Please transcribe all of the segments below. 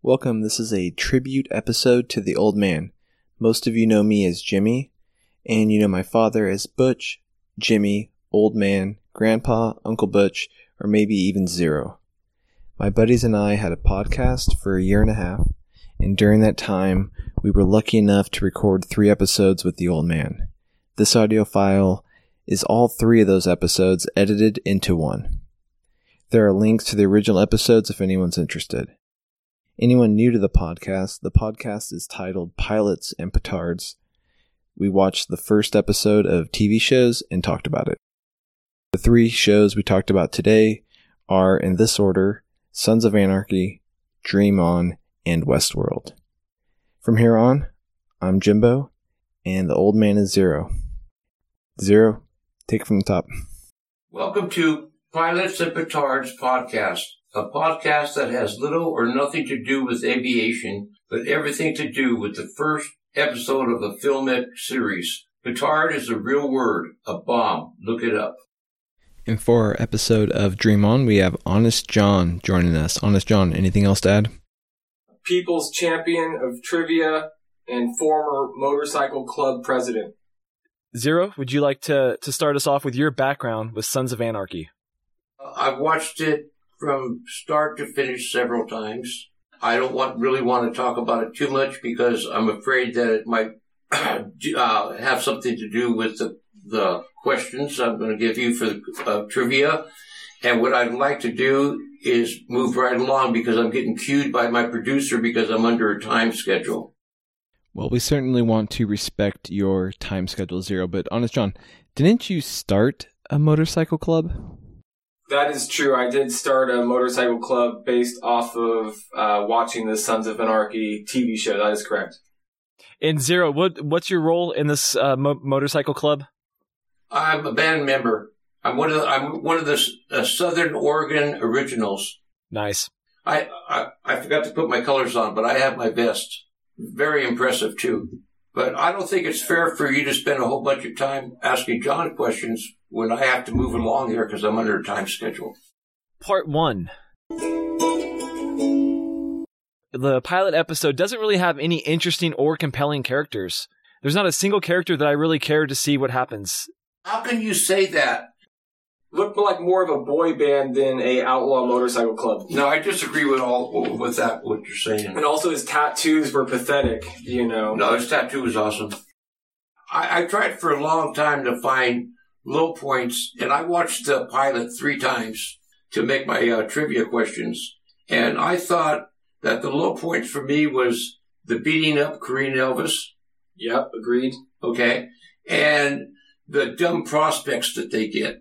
Welcome. This is a tribute episode to the old man. Most of you know me as Jimmy, and you know my father as Butch, Jimmy, Old Man, Grandpa, Uncle Butch, or maybe even Zero. My buddies and I had a podcast for a year and a half, and during that time, we were lucky enough to record three episodes with the old man. This audio file is all three of those episodes edited into one. There are links to the original episodes if anyone's interested. Anyone new to the podcast, the podcast is titled Pilots and Petards. We watched the first episode of TV shows and talked about it. The three shows we talked about today are in this order Sons of Anarchy, Dream On, and Westworld. From here on, I'm Jimbo, and the old man is Zero. Zero, take it from the top. Welcome to Pilots and Petards podcast, a podcast that has little or nothing to do with aviation, but everything to do with the first episode of the Filmic series. Petard is a real word, a bomb. Look it up. And for our episode of Dream On, we have Honest John joining us. Honest John, anything else to add? People's champion of trivia and former motorcycle club president. Zero, would you like to, to start us off with your background with Sons of Anarchy? Uh, I've watched it from start to finish several times. I don't want really want to talk about it too much because I'm afraid that it might uh, have something to do with the, the questions I'm going to give you for the uh, trivia. And what I'd like to do is move right along because I'm getting cued by my producer because I'm under a time schedule. Well, we certainly want to respect your time schedule, Zero. But Honest John, didn't you start a motorcycle club? That is true. I did start a motorcycle club based off of uh, watching the Sons of Anarchy TV show. That is correct. And Zero, what what's your role in this uh, mo- motorcycle club? I'm a band member. I'm one of the, I'm one of the uh, Southern Oregon originals. Nice. I, I I forgot to put my colors on, but I have my vest. Very impressive too. But I don't think it's fair for you to spend a whole bunch of time asking John questions when I have to move along here because I'm under a time schedule. Part one. The pilot episode doesn't really have any interesting or compelling characters. There's not a single character that I really care to see what happens. How can you say that? Looked like more of a boy band than a outlaw motorcycle club. No, I disagree with all with that. What you're saying. And also his tattoos were pathetic, you know. No, his tattoo was awesome. I, I tried for a long time to find low points, and I watched the pilot three times to make my uh, trivia questions. And I thought that the low points for me was the beating up Korean Elvis. Yep, agreed. Okay. And the dumb prospects that they get.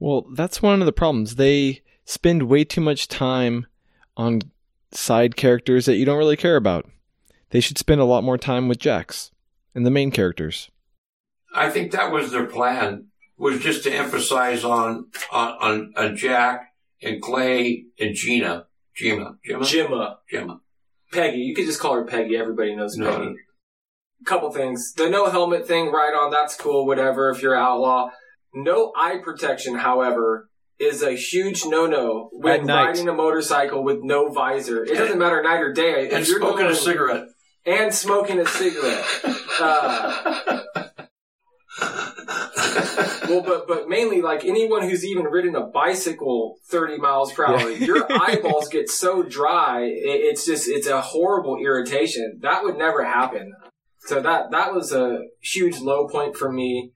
Well, that's one of the problems. They spend way too much time on side characters that you don't really care about. They should spend a lot more time with Jax and the main characters. I think that was their plan, was just to emphasize on on, on, uh, on Jack and Clay and Gina. Gemma. Gemma? Jimma. Gemma. Peggy. You could just call her Peggy. Everybody knows No. Peggy. Couple things. The no helmet thing, right on, that's cool, whatever, if you're an outlaw. No eye protection, however, is a huge no-no when riding a motorcycle with no visor. It doesn't matter night or day. If And you're smoking going- a cigarette. And smoking a cigarette. uh, well, but but mainly like anyone who's even ridden a bicycle 30 miles per hour, Yeah. your eyeballs get so dry. It, it's just it's a horrible irritation. That would never happen. So that that was a huge low point for me.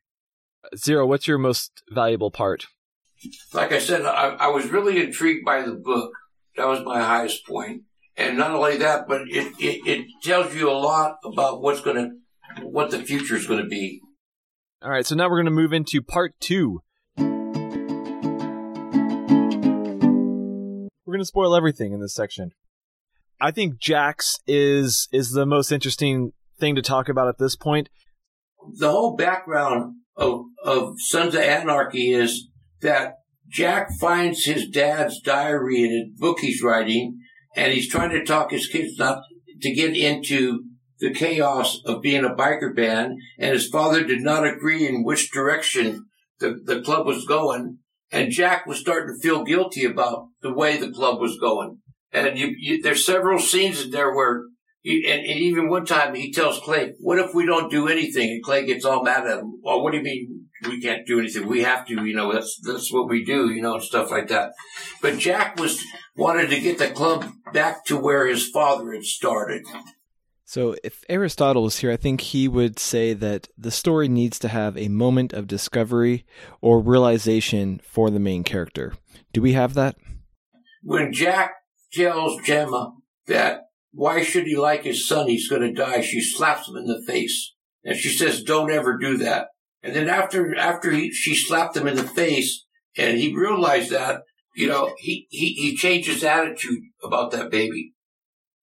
Zero, what's your most valuable part? like I said, I, I was really intrigued by the book. That was my highest point. And not only that, but it, it, it tells you a lot about what's going to, what the future is going to be. All right, so now we're going to move into part two. We're going to spoil everything in this section. I think Jax is is the most interesting thing to talk about at this point. The whole background of, of Sons of Anarchy is that Jack finds his dad's diary in a book he's writing, and he's trying to talk his kids not to get into the chaos of being a biker band, and his father did not agree in which direction the, the club was going, and Jack was starting to feel guilty about the way the club was going. And you, you, there's several scenes in there where, he, and, and even one time he tells Clay, "What if we don't do anything?" And Clay gets all mad at him. Well, what do you mean we can't do anything? We have to, you know. That's that's what we do, you know, and stuff like that. But Jack was wanted to get the club back to where his father had started. So, if Aristotle was here, I think he would say that the story needs to have a moment of discovery or realization for the main character. Do we have that? When Jack tells Gemma that why should he like his son? He's going to die. She slaps him in the face, and she says, "Don't ever do that." And then after after he, she slapped him in the face, and he realized that, you know, he he he changed his attitude about that baby.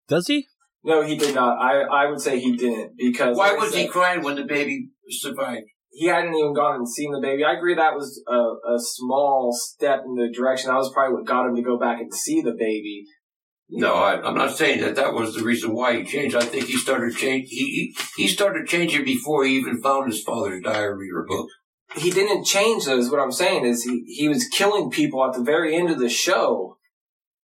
Does he? No, he did not. I, I would say he didn't because Why like I was he said, crying when the baby survived? he hadn't even gone and seen the baby. I agree that was a, a small step in the direction. That was probably what got him to go back and see the baby. No, I, I'm not saying that that was the reason why he changed. I think he started change. He, he he started changing before he even found his father's diary or book. He didn't change those. What I'm saying is he, he was killing people at the very end of the show.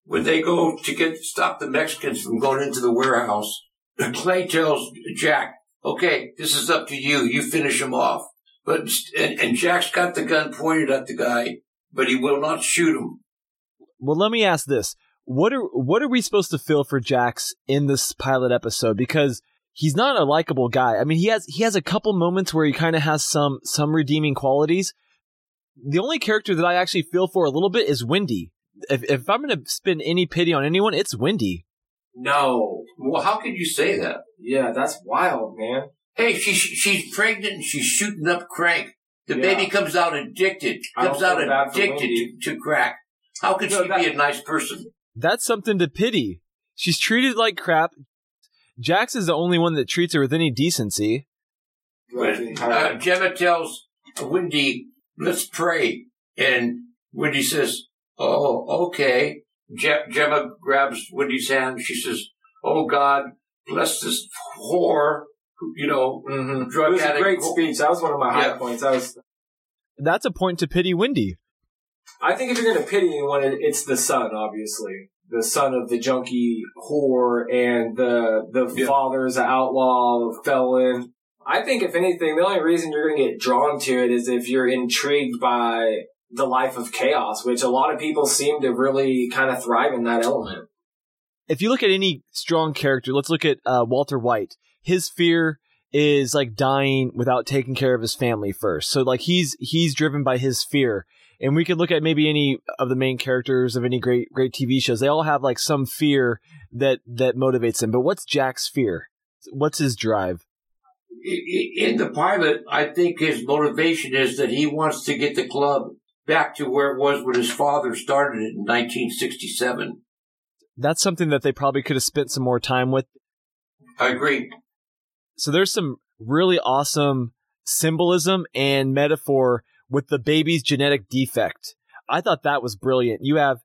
When they go to get stop the Mexicans from going into the warehouse, Clay tells Jack, "Okay, this is up to you. You finish him off." But and, and Jack's got the gun pointed at the guy, but he will not shoot him. Well, let me ask this: what are what are we supposed to feel for Jax in this pilot episode? Because he's not a likable guy. I mean, he has he has a couple moments where he kind of has some some redeeming qualities. The only character that I actually feel for a little bit is Wendy. If if I'm going to spend any pity on anyone, it's Wendy. No. Well, how could you say that? Yeah, that's wild, man. Hey, she she's pregnant and she's shooting up crank. The Yeah. baby comes out addicted. Comes out feel bad for addicted to, to crack. How could No, she that- be a nice person? That's something to pity. She's treated like crap. Jax is the only one that treats her with any decency. When uh, Gemma tells Wendy, "Let's pray," and Wendy says, "Oh, okay." Je- Gemma grabs Wendy's hand. She says, "Oh God, bless this whore." You know, Mm-hmm. Drug it was a great speech. That was one of my high points. I was. That's a point to pity Wendy. I think if you're going to pity anyone, it's the son, obviously. The son of the junkie whore and the the Yeah. father's an outlaw felon. I think if anything, the only reason you're going to get drawn to it is if you're intrigued by the life of chaos, which a lot of people seem to really kind of thrive in that element. if you look at any strong character, let's look at uh, Walter White. His fear is like dying without taking care of his family first. So like he's he's driven by his fear. And we could look at maybe any of the main characters of any great great TV shows. They all have like some fear that that motivates them. But what's Jack's fear? What's his drive? In the pilot, I think his motivation is that he wants to get the club back to where it was when his father started it in 1967. That's something that they probably could have spent some more time with. I agree. So there's some really awesome symbolism and metaphor with the baby's genetic defect. I thought that was brilliant. You have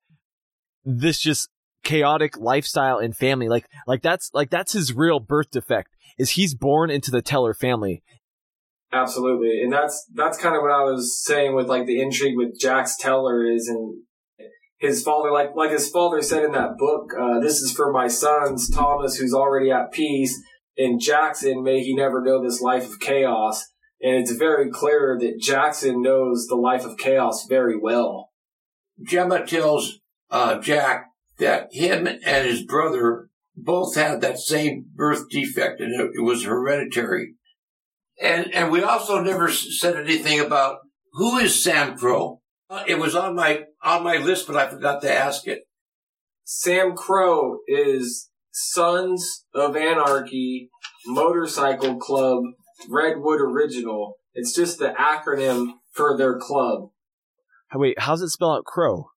this just chaotic lifestyle and family. Like like that's like that's his real birth defect. Is he's born into the Teller family. Absolutely, and that's that's kind of what I was saying with like the intrigue with Jax Teller is, and his father, like like his father said in that book, uh, "This is for my sons, Thomas, who's already at peace, and Jackson, may he never know this life of chaos." And it's very clear that Jackson knows the life of chaos very well. Gemma tells uh, Jack that him and his brother both had that same birth defect, and it, was hereditary. And and we also never said anything about who is Sam Crow. Uh, It was on my on my list, but I forgot to ask it. Sam Crow is Sons of Anarchy Motorcycle Club Redwood Original. It's just the acronym for their club. Wait, how's it spell out crow?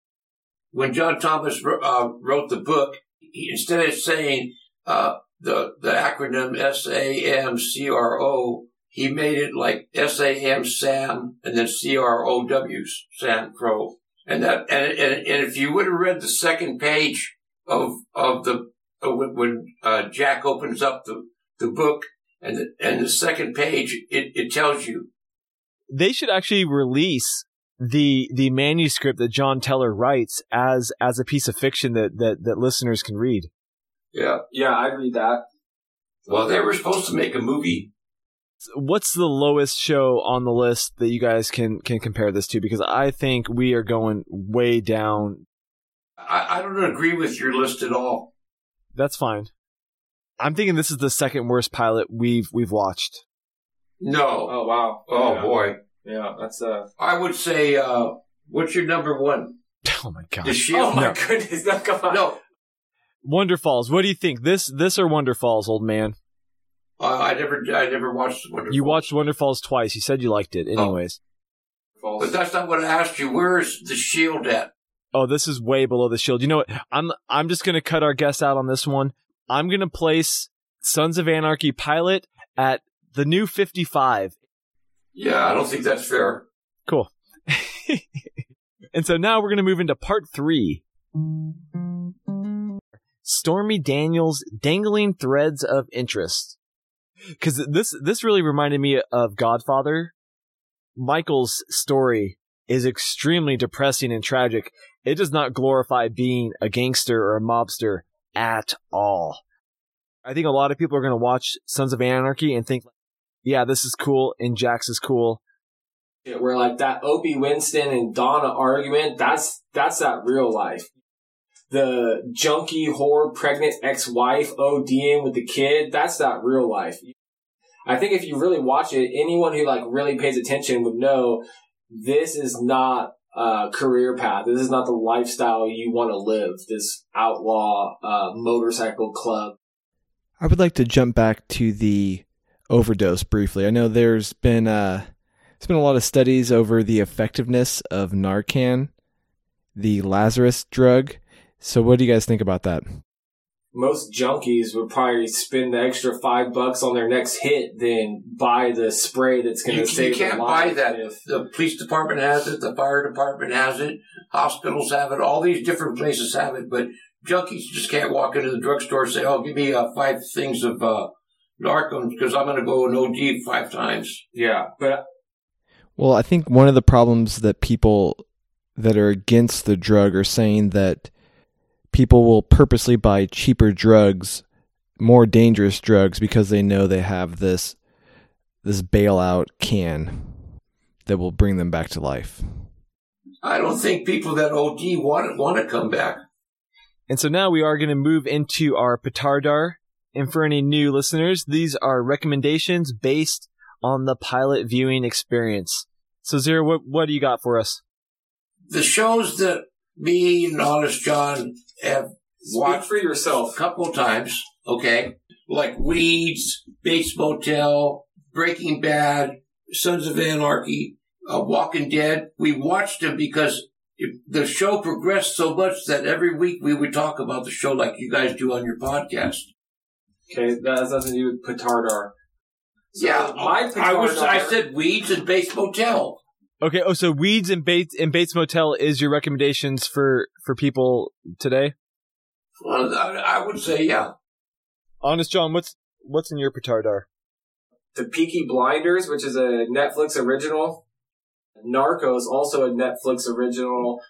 When John Thomas uh, wrote the book, he, instead of saying uh, the the acronym S A M C R O, he made it like S A M Sam and then C R O W Sam Crow. And that and, and and if you would have read the second page of of the uh, when, when uh, Jack opens up the the book and the, and the second page it, it tells you They should actually release the the manuscript that John Teller writes as as a piece of fiction that that, that listeners can read. Yeah. Yeah, I'd read that. Well, they were supposed to make a movie. What's the lowest show on the list that you guys can can compare this to? Because I think we are going way down. I, I don't agree with your list at all. That's fine. I'm thinking this is the second worst pilot we've we've watched. No. Oh wow. Oh yeah. boy. Yeah, that's uh. I would say, uh, what's your number one? Oh my god. The Shield. Oh my No. goodness! No, come on. No, Wonderfalls. What do you think? This this or Wonderfalls, old man? uh, I never, I never watched Wonderful. You watched Wonderfalls twice. You said you liked it. Anyways. False. but that's not what I asked you. Where's the Shield at? Oh, this is way below the shield. You know what? I'm I'm just gonna cut our guess out on this one. I'm gonna place Sons of Anarchy pilot at the new 55. Yeah, I don't think that's fair. Cool. and so now we're gonna move into part three. Stormy Daniels dangling threads of interest. Because this this really reminded me of Godfather. Michael's story is extremely depressing and tragic. It does not glorify being a gangster or a mobster at all. I think a lot of people are going to watch Sons of Anarchy and think, yeah, this is cool and Jax is cool. Yeah, where like that Opie Winston and Donna argument, that's that's that real life. The junkie whore pregnant ex-wife ODing with the kid, that's that real life. I think if you really watch it, anyone who like really pays attention would know this is not a career path. This is not the lifestyle you want to live. This outlaw uh, motorcycle club. I would like to jump back to the overdose briefly. I know there's been uh, there's been a lot of studies over the effectiveness of Narcan, the Lazarus drug. So, what do you guys think about that? Most junkies would probably spend the extra five bucks on their next hit than buy the spray that's going You, to you can't their buy that. if- The police department has it. The fire department has it. Hospitals have it. All these different places have it. But junkies just can't walk into the drugstore and say, "Oh, give me uh, five things of uh, Narcan because I'm going to go and OD five times." yeah, but Well, I think one of the problems that people that are against the drug are saying that people will purposely buy cheaper drugs, more dangerous drugs because they know they have this this bailout can that will bring them back to life. I don't think people that OD want want to come back. And so now we are going to move into our petardar. And for any new listeners, these are recommendations based on the pilot viewing experience. So Zero, what, what do you got for us? The shows that me and Honest John have speak watched for yourself a yourself. couple times, okay, like Weeds, Bates Motel, Breaking Bad, Sons of Anarchy, uh, Walking Dead. We watched them because it, the show progressed so much that every week we would talk about the show like you guys do on your podcast. Okay, that has nothing to do with petardar. So yeah, my I was. I said Weeds and Bates Motel. Okay. Oh, so Weeds and Bates and Bates Motel is your recommendations for for people today. Well, I, would say yeah. Honest John, what's what's in your petardar? The Peaky Blinders, which is a Netflix original. Narcos, also a Netflix original.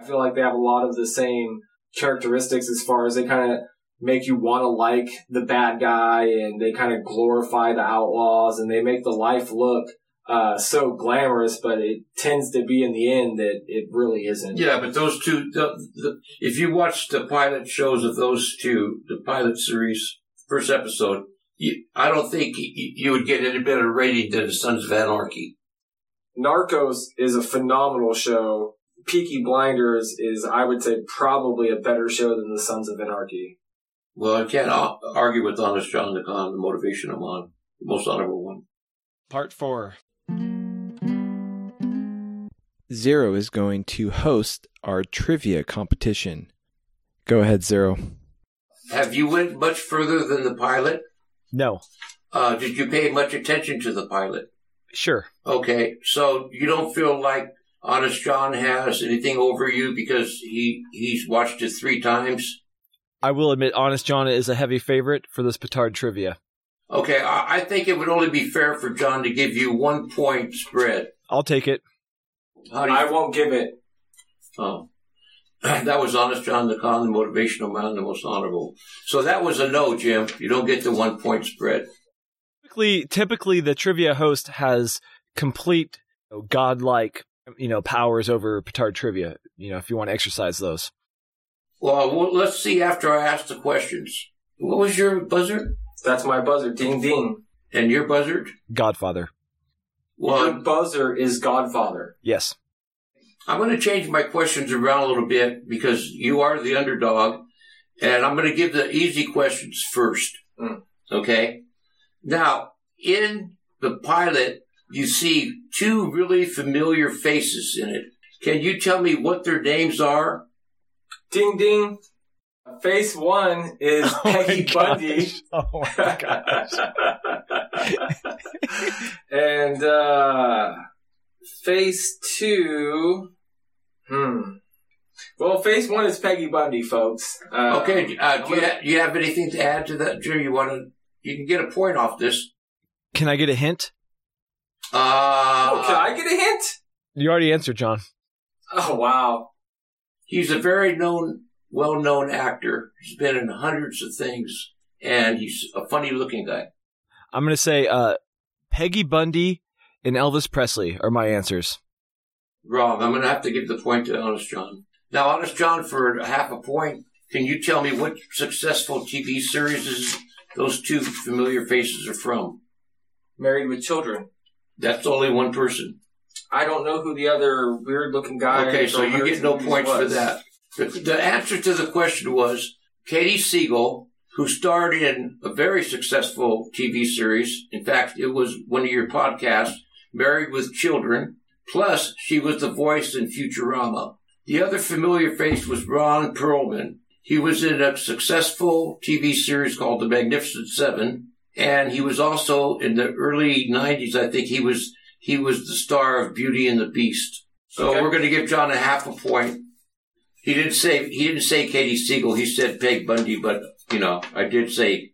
I feel like they have a lot of the same characteristics as far as they kind of make you want to like the bad guy and they kind of glorify the outlaws and they make the life look uh, so glamorous, but it tends to be in the end that it really isn't. Yeah, but those two, the, the, if you watch the pilot shows of those two, the pilot series, first episode, you, I don't think you, you would get any better rating than the Sons of Anarchy. Narcos is a phenomenal show. Peaky Blinders is, I would say, probably a better show than The Sons of Anarchy. Well, I can't argue with Honest John the on the motivation I'm on. The most honorable one. Part four. Zero is going to host our trivia competition. Go ahead, Zero. Have you went much further than the pilot? No. Uh, did you pay much attention to the pilot? Sure. Okay, so you don't feel like Honest John has anything over you because he he's watched it three times? I will admit, Honest John is a heavy favorite for this petard trivia. Okay, I, I think it would only be fair for John to give you one point spread. I'll take it. How do you? I won't give it. oh. That was honest John the con, the motivational man, the most honorable. So that was a no, Jim. You don't get the one point spread. Typically, typically the trivia host has complete you know, godlike, you know, powers over petard trivia. You know, if you want to exercise those. Well, uh, well, let's see after I ask the questions. What was your buzzard? That's my buzzer. Ding ding. And your buzzard? Godfather. Your Well, buzzer is Godfather. Yes. I'm going to change my questions around a little bit because you are the underdog, and I'm going to give the easy questions first. Mm. Okay? Now, in the pilot, you see two really familiar faces in it. Can you tell me what their names are? Ding ding. Face one is Oh my Peggy Bundy. Oh my gosh. and uh face two hmm well face one is peggy bundy folks uh, Okay, uh, do, you ha- do you have anything to add to that, Jim? You want to? You can get a point off this. Can I get a hint? Uh, oh, can i get a hint You already answered, John. oh wow He's a very known, well-known actor. He's been in hundreds of things, and he's a funny-looking guy. I'm going to say uh, Peggy Bundy and Elvis Presley are my answers. Wrong. I'm going to have to give the point to Honest John. Now, Honest John, for half a point, can you tell me what successful TV series is those two familiar faces are from? married with children That's only one person. i don't know who the other weird looking guy Okay, so you get no 100 points for that. The, the answer to the question was Katey Sagal, who starred in a very successful TV series. In fact, it was one of your podcasts, Married with Children. Plus, she was the voice in Futurama. The other familiar face was Ron Perlman. He was in a successful TV series called The Magnificent Seven, and he was also in the early '90s. I think he was he was the star of Beauty and the Beast. So Okay. we're going to give John a half a point. He didn't say he didn't say Katey Sagal. He said Peg Bundy, but you know I did say.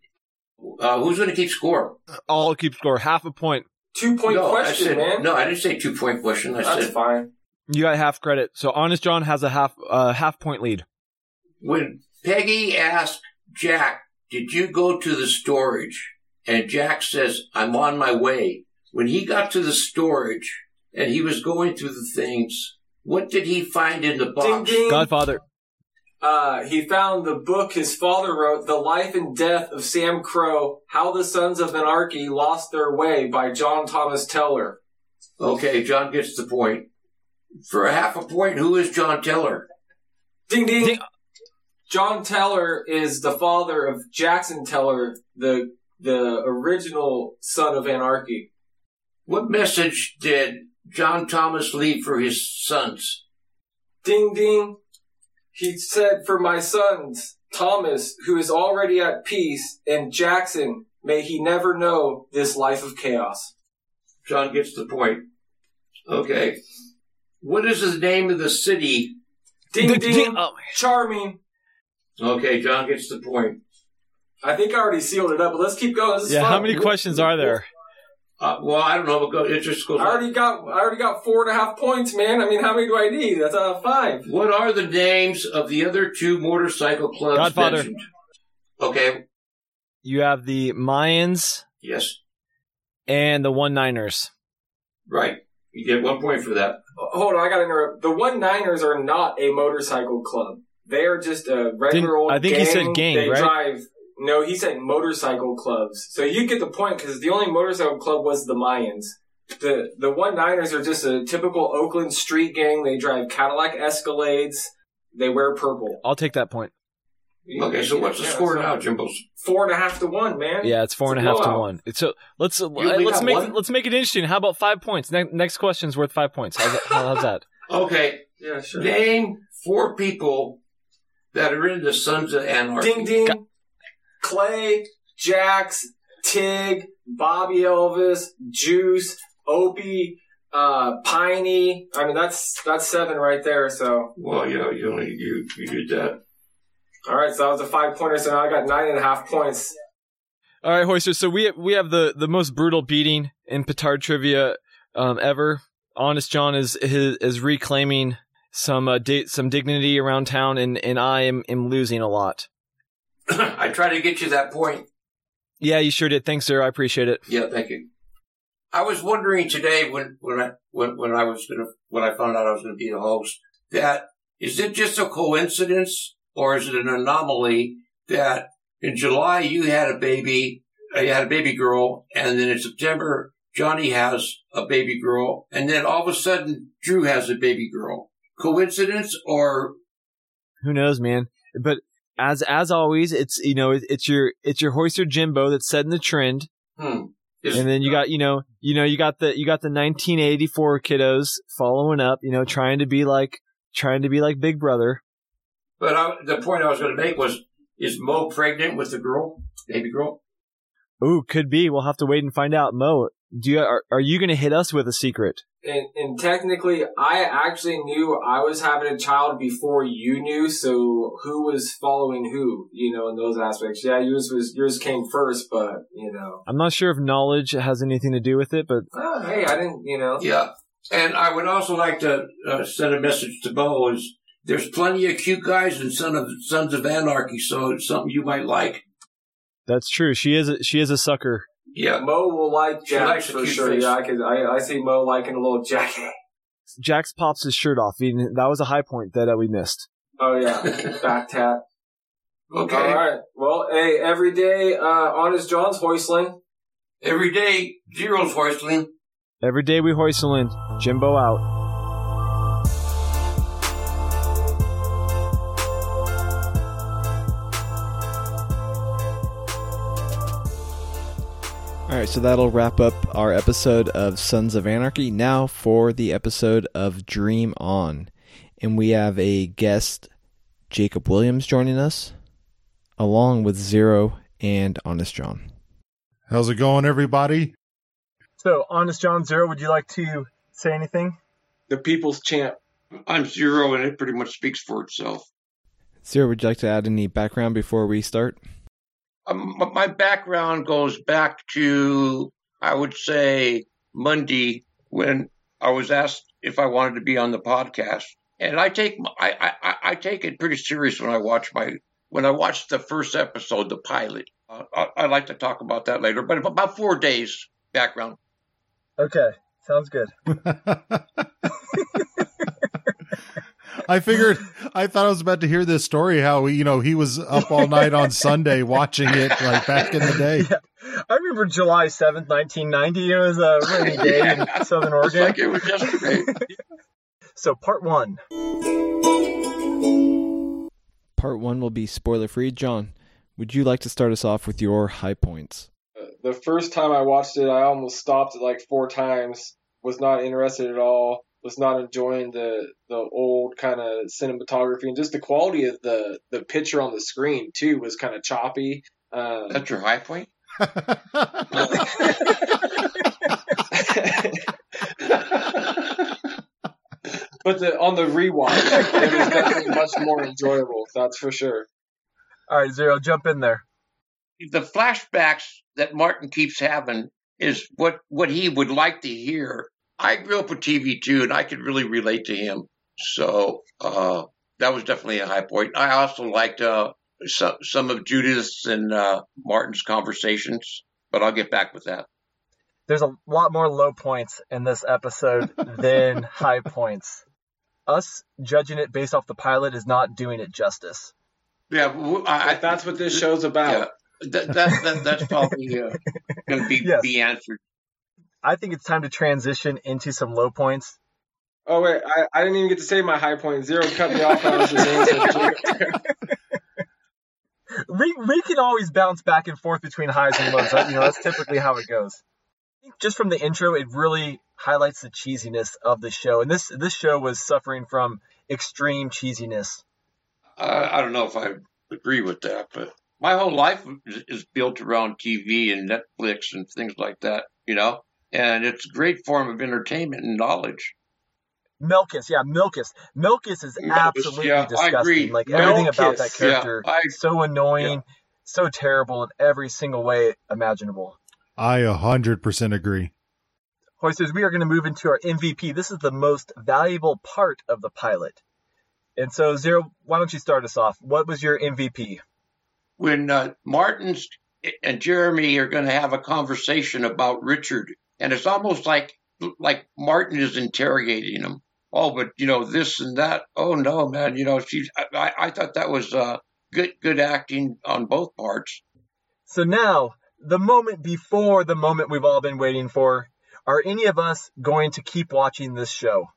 Uh, who's going to keep score? I'll keep score half a point. two point no, question I said, man No, I didn't say two point question. I that's said fine You got half credit. So Honest John has a half uh, half point lead. when Peggy asked Jack, "Did you go to the storage?" and Jack says, "I'm on my way." When he got to the storage and he was going through the things, what did he find in the ding box? ding Godfather. Uh, he found the book his father wrote, The Life and Death of Sam Crow, How the Sons of Anarchy Lost Their Way by John Thomas Teller. Okay, John gets the point. For a half a point, who is John Teller? Ding ding. Ding. John Teller is the father of Jackson Teller, the the original son of anarchy. What message did John Thomas leave for his sons? Ding ding. He said, For my sons, Thomas, who is already at peace, and Jackson, may he never know this life of chaos. John gets the point. Okay. What is the name of the city? Ding Ding, ding. ding. Oh, Charming. Okay, John gets the point. I think I already sealed it up, but let's keep going. This is yeah, fun. how many questions are there? Uh, well, I don't know. But go, it just goes. I already got I already got four and a half points, man. I mean, how many do I need? That's out of five. What are the names of the other two motorcycle clubs Godfather. mentioned? Okay. You have the Mayans Yes. and the One Niners. Right. You get one point for that. Hold on, I gotta interrupt. The One Niners are not a motorcycle club. They are just a regular Didn't- old. I think he gang. said gang, They right? drive. No, he said motorcycle clubs. So you get the point because the only motorcycle club was the Mayans. The the One Niners are just a typical Oakland street gang. They drive Cadillac Escalades. They wear purple. I'll take that point. Okay, so what's the Yeah, score now, Jimbos? Four and a half to one, man. Yeah, it's four and a half to one. It's so let's uh, let's make one? let's make it interesting. How about five points? Ne- next question's worth five points. How's that? How's that? Okay. Yeah, sure. Name four people that are in the Sons of Anarchy. Ding ding. Clay, Jax, Tig, Bobby Elvis, Juice, Opie, uh, Piney. I mean, that's that's seven right there. So, Well, yeah, you only you you did that. all right. So that was a five pointer. So now I got nine and a half points. All right, Hoister. So we we have the the most brutal beating in petard trivia um, ever. Honest John is is, is reclaiming some uh, di- some dignity around town, and, and I am, am losing a lot. I try to get you that point. Yeah, you sure did. Thanks, sir. I appreciate it. Yeah, thank you. I was wondering today when when I when, when I was gonna when I found out I was gonna be the host that is it just a coincidence or is it an anomaly that in July you had a baby, uh, you had a baby girl, and then in September Johnny has a baby girl, and then all of a sudden Drew has a baby girl. Coincidence or Who knows, man? But as as always, it's you know it's your it's your hoister Jimbo that's setting the trend, hmm, and then you got you know you know you got the you got the 1984 kiddos following up, you know, trying to be like trying to be like Big Brother. But I, the point I was going to make was: Is Mo pregnant with the girl, baby girl? Ooh, could be. We'll have to wait and find out. Mo, do you are, are you going to hit us with a secret? And, and technically, I actually knew I was having a child before you knew. So who was following who? You know, in those aspects. Yeah, yours was yours came first, but you know. I'm not sure if knowledge has anything to do with it, but Oh, hey, I didn't. You know. Yeah. And I would also like to uh, send a message to Bo: Is there's plenty of cute guys in Son of Sons of Anarchy, so it's something you might like. that's true. She is a, she is a sucker. Yeah. Mo will like She Jack for sure. face. Yeah, I could. I, I see Mo liking a little Jack. Jax pops his shirt off. He- That was a high point that uh, we missed. Oh yeah, back tap. Okay. All right. Well, hey, every day, uh, honest John's hoistling. Every day, Zero's hoistling. Every day we hoistlin'. Jimbo out. All right, so that'll wrap up our episode of Sons of Anarchy. Now for the episode of Dream On. And we have a guest, Jacob Williams, joining us, along with Zero and Honest John. How's it going, everybody? So, Honest John Zero, would you like to say anything? The people's champ. I'm Zero, and it pretty much speaks for itself. Zero, would you like to add any background before we start? Um, my background goes back to, I would say, Monday when I was asked if I wanted to be on the podcast, and I take m- I, I, I- I take it pretty serious when I watch my when I watched the first episode, the pilot. Uh, I, I'd like to talk about that later, but about four days background. Okay, sounds good. I figured, I thought I was about to hear this story how, you know, he was up all night on Sunday watching it like back in the day. I remember July 7th, 1990. It was a rainy day in Southern Oregon. like it was yesterday. So, part one. Part one will be spoiler free. John, would you like to start us off with your high points? Uh, the first time I watched it, I almost stopped it like four times. Was not interested at all. Was not enjoying the the old kind of cinematography and just the quality of the the picture on the screen too was kind of choppy. Um, That's your high point. but the, on the rewatch, it was definitely much more enjoyable. That's for sure. All right, Zero, jump in there. the flashbacks that Martin keeps having is what what he would like to hear. I grew up with TV too, and I could really relate to him. So uh, that was definitely a high point. I also liked uh, some some of Judith's and uh, Martin's conversations, but I'll get back with that. there's a lot more low points in this episode than high points. Us judging it based off the pilot is not doing it justice. Yeah, w- I, If that's what this show's about. yeah, that, that, that that's probably uh, going to be Yes. the answer. I think it's time to transition into some low points. Oh wait, I, I didn't even get to say my high point. Zero cut me off. I was just answering. We we can always bounce back and forth between highs and lows. That- You know, that's typically how it goes. Just from the intro, it really highlights the cheesiness of the show, and this this show was suffering from extreme cheesiness. I, I don't know if I agree with that, but my whole life is, is built around TV and Netflix and things like that, you know? And it's a great form of entertainment and knowledge. Milkus, yeah, Milkus. Milkus is Milkus, absolutely yeah, I disgusting. agree. Like everything about Milkus, that yeah, character, I- so annoying, so terrible in every single way imaginable. I a hundred percent agree. Hoisters, we are going to move into our MVP. This is the most valuable part of the pilot. And so, Zero, why don't you start us off? What was your MVP? When uh, Martin's and Jeremy are going to have a conversation about Richard, and it's almost like like Martin is interrogating him. Oh, but you know this and that. Oh no, man. You know she's. I, I thought that was uh, good good acting on both parts. So now, the moment before the moment we've all been waiting for. Are any of us going to keep watching this show?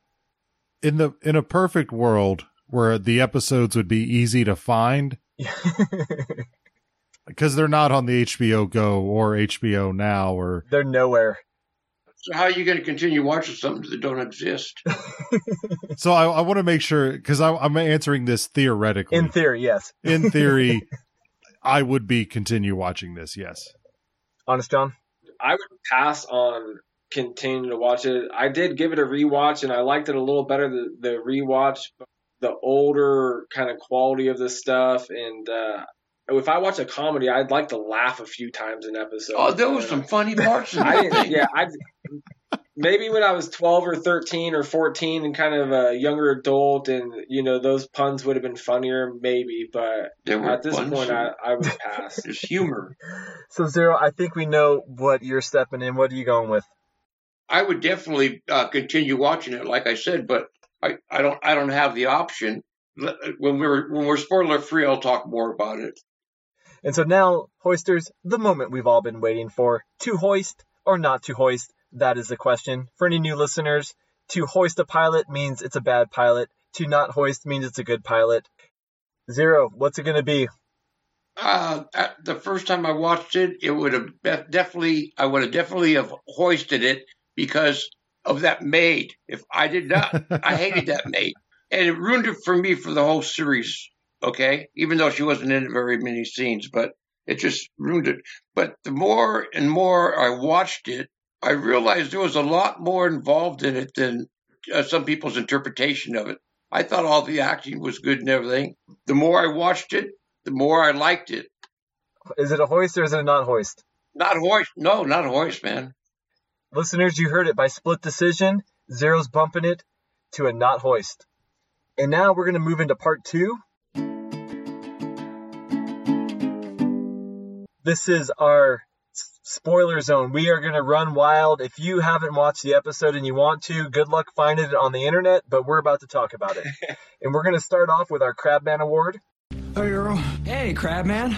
In the in a perfect world where the episodes would be easy to find because they're not on the HBO Go or HBO Now or They're nowhere. So how are you going to continue watching something that don't exist? so I, I want to make sure because I'm answering this theoretically. In theory, yes. In theory, I would be continue watching this. Yes. Honest John. I would pass on continuing to watch it. I did give it a rewatch, and I liked it a little better the, the rewatch, the older kind of quality of the stuff, and uh, if I watch a comedy, I'd like to laugh a few times an episode. Oh, there was some funny parts. In I didn't, yeah, I maybe when I was twelve or thirteen or fourteen and kind of a younger adult, and you know those puns would have been funnier, maybe. But at this point, I, I would pass. There's humor. So Zero, I think we know what you're stepping in. What are you going with? I would definitely uh, continue watching it, like I said, but I, I don't I don't have the option. When we're when we're spoiler free, I'll talk more about it. And so now, hoisters, the moment we've all been waiting for: to hoist or not to hoist. That is the question. For any new listeners, to hoist a pilot means it's a bad pilot. To not hoist means it's a good pilot. Zero, what's it going to be? Uh, the first time I watched it, it would have definitely, I would have definitely have hoisted it because of that maid. If I did not, I hated that maid, and it ruined it for me for the whole series. Okay, even though she wasn't in very many scenes, but it just ruined it. But the more and more I watched it, I realized there was a lot more involved in it than uh, some people's interpretation of it. I thought all the acting was good and everything. The more I watched it, the more I liked it. Is it a hoist or is it a not hoist? Not hoist. No, not a hoist, man. Listeners, you heard it by split decision. Zero's bumping it to a not hoist. And now we're going to move into part two. This is our spoiler zone. We are going to run wild. If you haven't watched the episode and you want to, good luck finding it on the internet, but we're about to talk about it. and we're going to start off with our Crabman Award. Hey, girl. Hey, Crabman.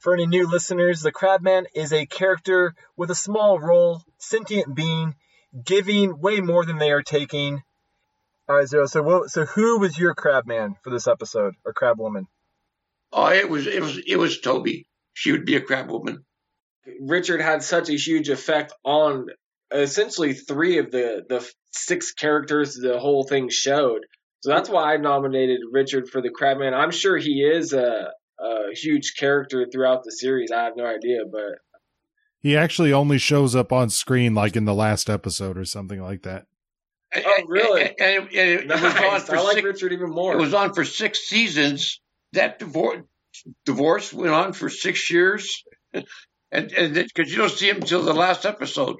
For any new listeners, the Crabman is a character with a small role, sentient being, giving way more than they are taking. All right, Zero. So, what, so who was your Crabman for this episode, or Crab Woman? Oh, it was it was it was Toby. She would be a Crab Woman. Richard had such a huge effect on essentially three of the the six characters the whole thing showed. So that's why I nominated Richard for the Crabman. I'm sure he is a, a huge character throughout the series. I have no idea, but he actually only shows up on screen like in the last episode or something like that. Oh, really? And, and, and it, nice. was on for I like six, Richard even more. It was on for six seasons. That divorce divorce went on for six years, and and because you don't see him until the last episode.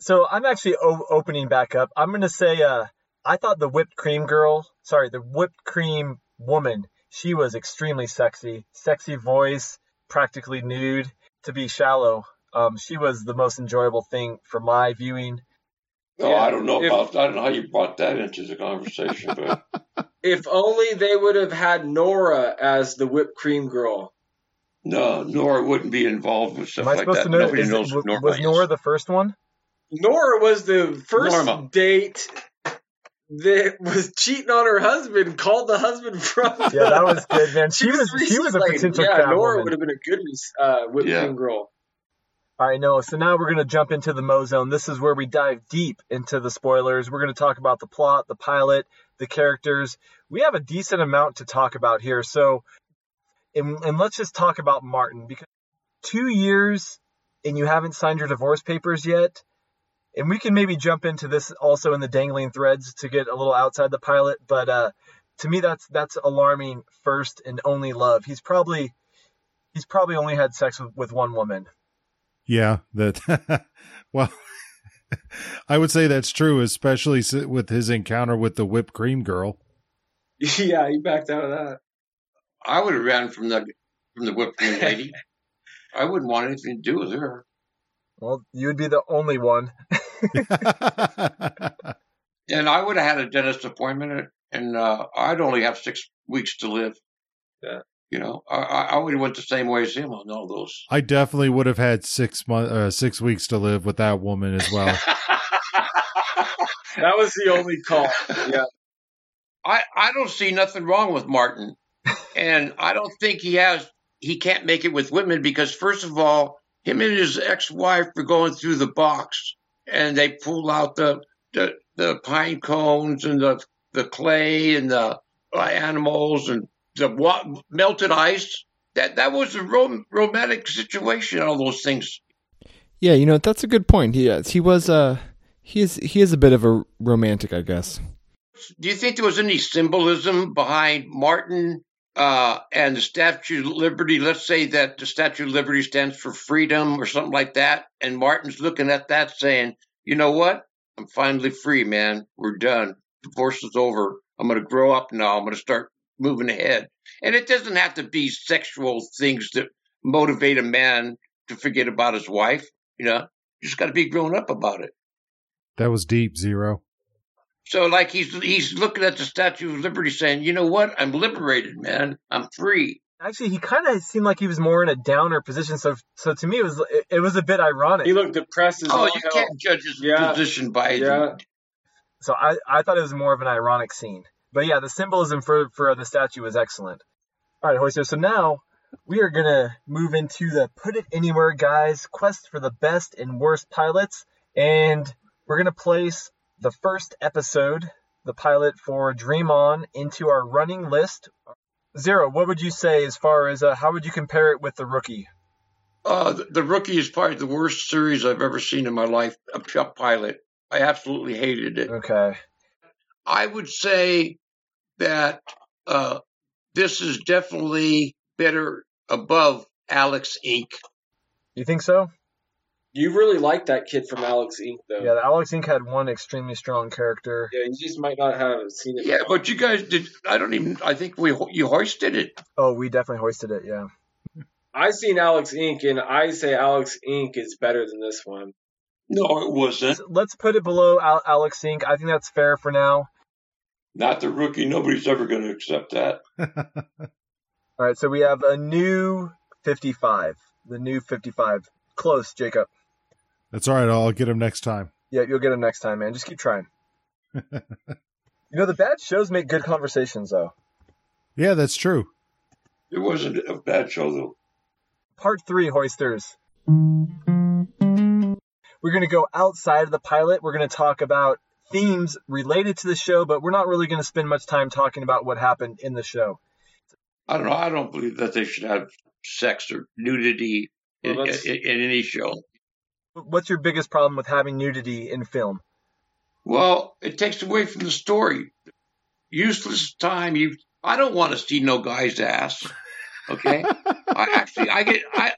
So I'm actually o- opening back up. I'm going to say, uh, I thought the whipped cream girl, sorry, the whipped cream woman, she was extremely sexy, sexy voice, practically nude. To be shallow, um, she was the most enjoyable thing for my viewing. No, Yeah, I don't know if- about. I don't know how you brought that into the conversation, but if only they would have had Nora as the whipped cream girl. No, Nora wouldn't be involved with stuff Am I like supposed that. to know? Nobody is knows w- who Nora was. Nora the first one? Nora was the first Norma. date that was cheating on her husband. Called the husband from. Yeah, that was good, man. She was she was a recently- potential Yeah, Nora woman. would have been a good uh, whipped Yeah. cream girl. All right, Noah. So now we're going to jump into the Mo Zone. This is where we dive deep into the spoilers. We're going to talk about the plot, the pilot, the characters. We have a decent amount to talk about here. So, and, and let's just talk about Martin because two years and you haven't signed your divorce papers yet. And we can maybe jump into this also in the dangling threads to get a little outside the pilot. But uh, to me, that's that's alarming. First and only love. He's probably he's probably only had sex with, with one woman. Yeah, that well I would say that's true, especially with his encounter with the whipped cream girl. yeah, he backed out of that. I would have ran from the from the whipped cream lady. I wouldn't want anything to do with her. Well, you would be the only one. And I would have had a dentist appointment, and uh, I'd only have six weeks to live. Yeah. You know, I, I I would have went the same way as him on all those. I definitely would have had six month, uh, six weeks to live with that woman as well. That was the only call. Yeah. I, I don't see nothing wrong with Martin. And I don't think he has he can't make it with women because first of all, him and his ex wife are going through the box and they pull out the the, the pine cones and the the clay and the uh, animals and the wa- melted ice. That that was a rom- romantic situation. All those things. Yeah, you know that's a good point. He is. He was. Uh, he is. He is a bit of a romantic, I guess. Do you think there was any symbolism behind Martin uh, and the Statue of Liberty? Let's say that the Statue of Liberty stands for freedom or something like that, and Martin's looking at that saying, "You know what? I'm finally free, man. We're done. Divorce is over. I'm going to grow up now. I'm going to start moving ahead." And it doesn't have to be sexual things that motivate a man to forget about his wife. You know, you just got to be grown up about it. That was deep, Zero. So like he's he's looking at the Statue of Liberty saying, you know what? I'm liberated, man. I'm free. Actually, he kind of seemed like he was more in a downer position. So, so to me, it was it, it was a bit ironic. He looked depressed as Oh, all you hell. can't judge his Yeah. position by Yeah. So I, I thought it was more of an ironic scene. But yeah, the symbolism for, for the statue was excellent. All right, Hoister. So now we are going to move into the Put It Anywhere Guys quest for the best and worst pilots. And we're going to place the first episode, the pilot for Dream On, into our running list. Zero, what would you say as far as uh, how would you compare it with the rookie? Uh, the, the Rookie is probably the worst series I've ever seen in my life. A pilot. I absolutely hated it. Okay. I would say that uh, this is definitely better above Alex Inc. You think so? You really like that kid from Alex Inc. though. Yeah, Alex Inc. had one extremely strong character. Yeah, you just might not have seen it. Yeah, but you guys did. I don't even. I think we you hoisted it. Oh, we definitely hoisted it, yeah. I seen Alex Inc. and I say Alex Inc. is better than this one. No, it wasn't. let's put it below Al- Alex Inc. I think that's fair for now. Not the rookie. Nobody's ever going to accept that. All right, so we have a new 55. The new 55. Close, Jacob. That's all right. I'll get him next time. Yeah, you'll get him next time, man. Just keep trying. you know, the bad shows make good conversations, though. Yeah, that's true. It wasn't a bad show though. Part three, Hoisters. We're going to go outside of the pilot. We're going to talk about themes related to the show, but we're not really going to spend much time talking about what happened in the show. I don't know. I don't believe that they should have sex or nudity Well, that's- in, in any show. What's your biggest problem with having nudity in film? Well, it takes away from the story. Useless time. You. I don't want to see no guy's ass. Okay. I actually, I get. I.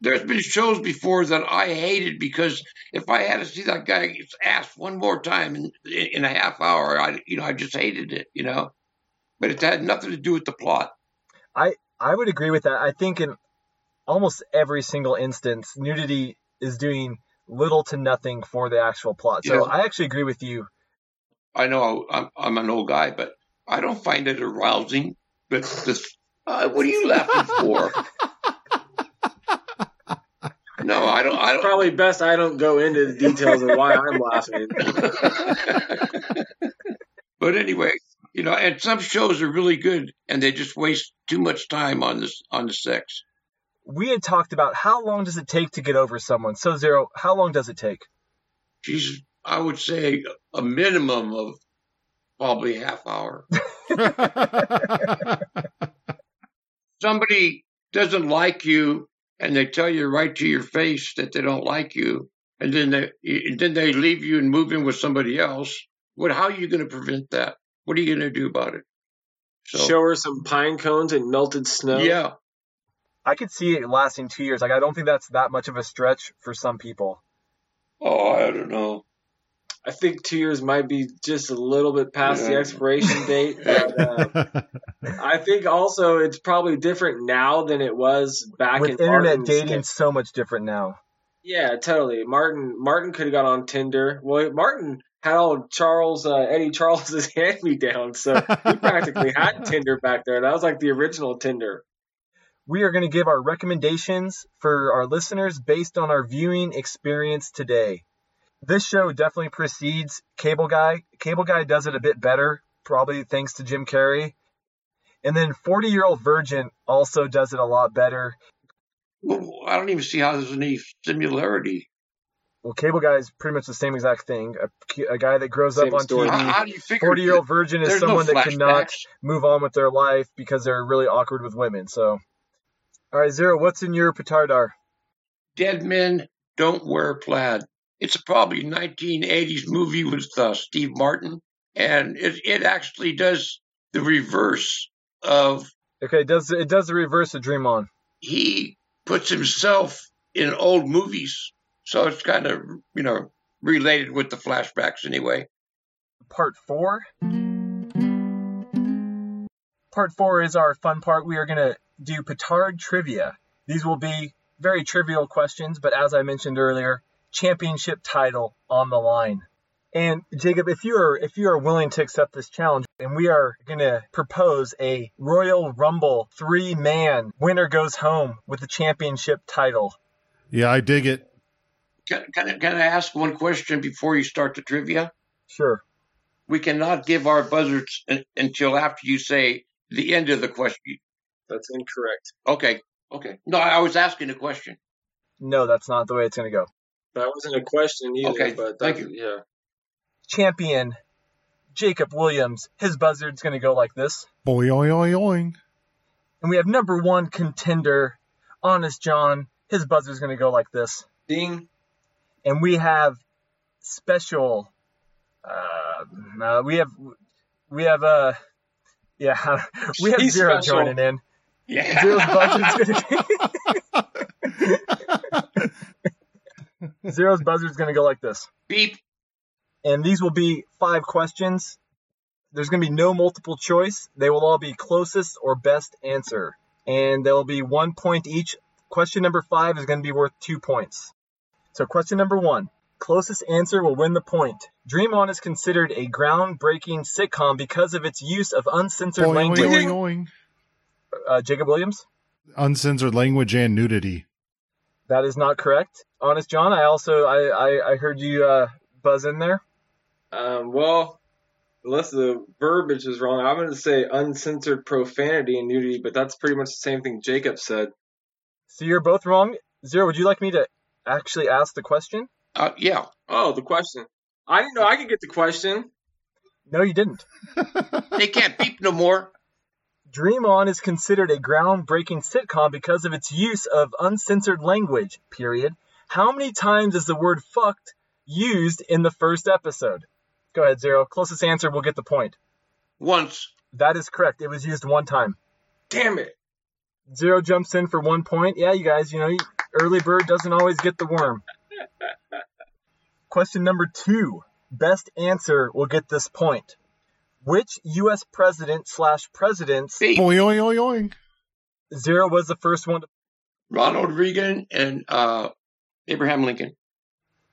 There's been shows before that I hated because if I had to see that guy's ass one more time in in a half hour, I you know I just hated it. You know, but it had nothing to do with the plot. I would agree with that. I think in almost every single instance, nudity is doing little to nothing for the actual plot. So I actually agree with you. I know I'm, I'm an old guy, but I don't find it arousing. But this, uh, what are you laughing for? no, I don't. I don't. Probably best I don't go into the details of why I'm laughing. but anyway, you know, and some shows are really good, and they just waste too much time on this on the sex. We had talked about how long does it take to get over someone. So zero, how long does it take? She's, I would say, a minimum of probably half hour. Somebody doesn't like you, and they tell you right to your face that they don't like you, and then they and then they leave you and move in with somebody else. What? How are you going to prevent that? What are you going to do about it? So, Show her some pine cones and melted snow. yeah, I could see it lasting two years. Like I don't think that's that much of a stretch for some people. Oh, I don't know. I think two years might be just a little bit past the expiration date. But, uh, I think also it's probably different now than it was back With in internet Martin's dating, day. so much different now. Yeah, totally. Martin Martin could have got on Tinder. Well, Martin had all Charles uh, Eddie Charles's hand me down, so he practically had Tinder back there. That was like the original Tinder. We are going to give our recommendations for our listeners based on our viewing experience today. This show definitely precedes Cable Guy. Cable Guy does it a bit better, probably thanks to Jim Carrey. And then 40 Year Old Virgin also does it a lot better. Well, I don't even see how there's any similarity. Well, Cable Guy is pretty much the same exact thing. A, a guy that grows Same up on story. TV. how do you figure? 40 Year Old Virgin is someone no that cannot move on with their life because they're really awkward with women. So, all right, Zero, what's in your petardar? Dead men don't wear plaid. It's a probably 1980s movie with uh, Steve Martin, and it it actually does the reverse of Okay, it does it does the reverse of Dream On. he puts himself in old movies, so it's kind of you know related with the flashbacks anyway. Part four. Part four is our fun part. We are gonna do petard trivia. These will be very trivial questions, but as I mentioned earlier, championship title on the line. And Jacob, if you are if you are willing to accept this challenge, and we are gonna propose a Royal Rumble three man winner goes home with the championship title. yeah, I dig it. Can, can, I- can I ask one question before you start the trivia? Sure. We cannot give our buzzards until after you say the end of the question. That's incorrect. Okay, okay. No, I was asking a question. No, that's not the way it's gonna go. That wasn't a question either. Okay, but thank you. Yeah. Champion Jacob Williams, his buzzard's gonna go like this. Boy, oing, oing, oing. And we have number one contender, Honest John. His buzzer's going to go like this. Ding. And we have special. Uh, uh, we have we have uh yeah we have He's zero special. joining in. Yeah. Zero's buzzer's gonna Zero's buzzer's going to go like this. Beep. And these will be five questions. There's going to be no multiple choice. They will all be closest or best answer. And there will be one point each. Question number five is going to be worth two points. So, question number one closest answer will win the point. Dream On is considered a groundbreaking sitcom because of its use of uncensored Boing, language. oing, oing, oing. Uh, Jacob Williams? Uncensored language and nudity. That is not correct. Honest John, I also I, I, I heard you uh, buzz in there. Um, well, unless the verbiage is wrong, I'm going to say uncensored profanity and nudity, but that's pretty much the same thing Jacob said. So you're both wrong. Zero, would you like me to actually ask the question? Uh, yeah. Oh, the question. I didn't know I could get the question. No, you didn't. They can't beep no more. Dream On is considered a groundbreaking sitcom because of its use of uncensored language, period. How many times is the word fucked used in the first episode? Go ahead, Zero. Closest answer will get the point. Once. That is correct. It was used one time. Damn it. Zero jumps in for one point. Yeah, you guys, you know, early bird doesn't always get the worm. Question number two. Best answer will get this point. Which U.S. president slash presidents, Beep. Boing, oing, oing, oing. Zero was the first one to Ronald Reagan and uh, Abraham Lincoln.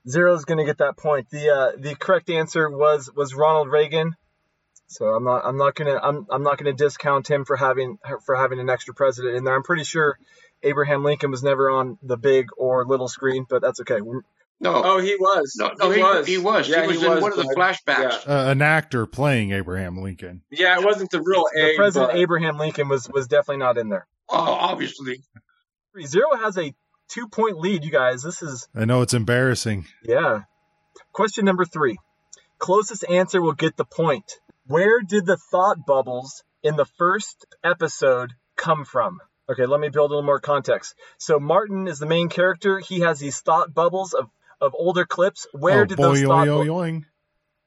Zero is going to get that point. The uh, the correct answer was was Ronald Reagan. So I'm not I'm not gonna I'm I'm not gonna discount him for having for having an extra president in there. I'm pretty sure Abraham Lincoln was never on the big or little screen, but that's okay. We're- No, Oh, he was. no, no, he, he, was. he was. Yeah, he was in one of the flashbacks. Yeah. Uh, an actor playing Abraham Lincoln. yeah, it wasn't the real The A. president but- Abraham Lincoln was was definitely not in there. Oh, obviously. Zero has a two point lead, you guys. This is I know it's embarrassing. yeah. Question number three. Closest answer will get the point. Where did the thought bubbles in the first episode come from? Okay, let me build a little more context. So Martin is the main character. He has these thought bubbles of, of older clips. Where oh, did boing, those thought oing, bu- oing, oing.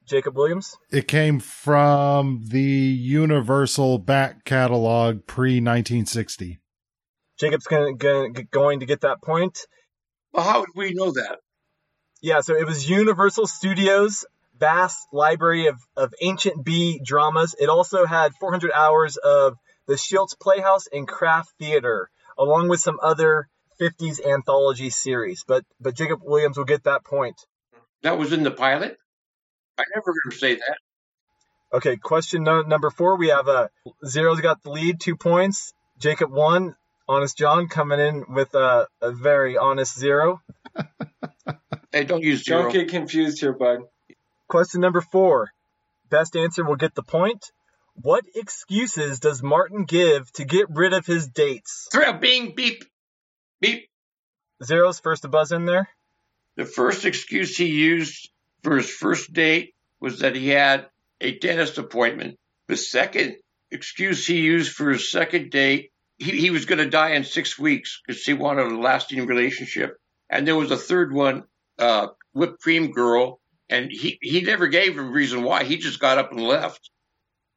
Jacob Williams? It came from the Universal back catalog pre 1960. Jacob's gonna, gonna, going to get that point. Well, how would we know that? Yeah, so it was Universal Studios' vast library of, of ancient B dramas. It also had 400 hours of the Schlitz Playhouse and Kraft Theater, along with some other 50s anthology series. But but Jacob Williams will get that point. That was in the pilot? I never heard him say that. Okay, question no, number four. We have a Zero's got the lead, two points. Jacob one. Honest John coming in with a, a very honest zero. Hey, don't use zero. Don't get confused here, bud. Question number four. Best answer will get the point. What excuses does Martin give to get rid of his dates? Thrill, bing, beep, beep. Zero's first to buzz in there. The first excuse he used for his first date was that he had a dentist appointment. The second excuse he used for his second date, he, he was going to die in six weeks because he wanted a lasting relationship. And there was a third one, uh, whipped cream girl, and he, he never gave a reason why. He just got up and left.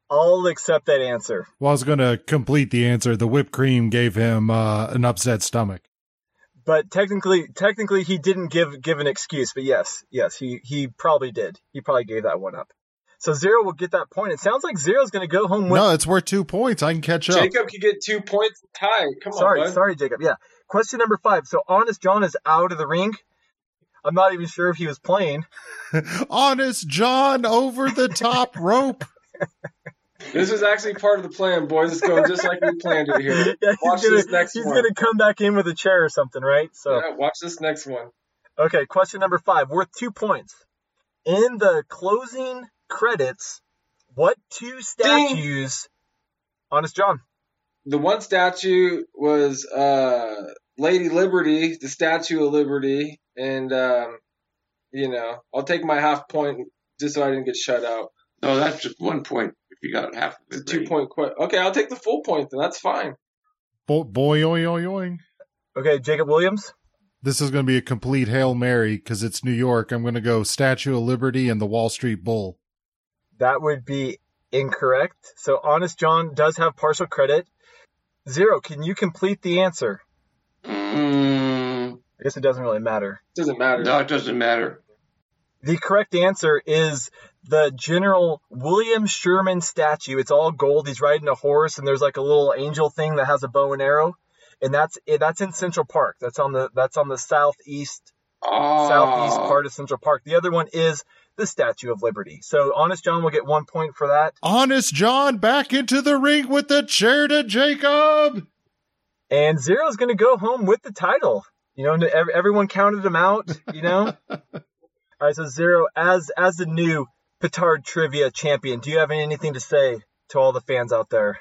I'll accept that answer. Well, I was going to complete the answer. The whipped cream gave him uh, an upset stomach. But technically, technically, he didn't give give an excuse. But yes, yes, he he probably did. He probably gave that one up. So zero will get that point. It sounds like zero's going to go home with. No, it's worth two points. I can catch up. Jacob could get two points tie. Come sorry, on, Sorry, sorry, Jacob. Yeah. Question number five. So Honest John is out of the ring. I'm not even sure if he was playing. Honest John over the top rope. This is actually part of the plan, boys. It's going just like we planned it here. Yeah, Watch gonna, this next he's one. He's gonna come back in with a chair or something, right? So Yeah, watch this next one. okay, question number five, worth two points. In the closing credits, what two statues? Honest John. The one statue was uh, Lady Liberty, the Statue of Liberty, and um, you know, I'll take my half point just so I didn't get shut out. No, that's just one point if you got half of It's a two right. point question. Okay, I'll take the full point then. That's fine. Boy, boy, oy, oy, oy. Okay, Jacob Williams. This is going to be a complete Hail Mary because it's New York. I'm going to go Statue of Liberty and the Wall Street Bull. That would be incorrect. So Honest John does have partial credit. Zero, can you complete the answer? Mm, I guess it doesn't really matter. Doesn't matter. no, it doesn't matter. The correct answer is the General William Sherman statue. It's all gold. He's riding a horse, and there's like a little angel thing that has a bow and arrow, and that's eh, that's in Central Park. That's on the that's on the southeast Oh, southeast ah. part of Central Park. The other one is the Statue of Liberty. So Honest John will get one point for that, Honest John back into the ring with the chair to Jacob. and Zero's going to go home with the title. You know, everyone counted him out. You know. All right, so Zero, as as the new Petard Trivia champion, do you have anything to say to all the fans out there?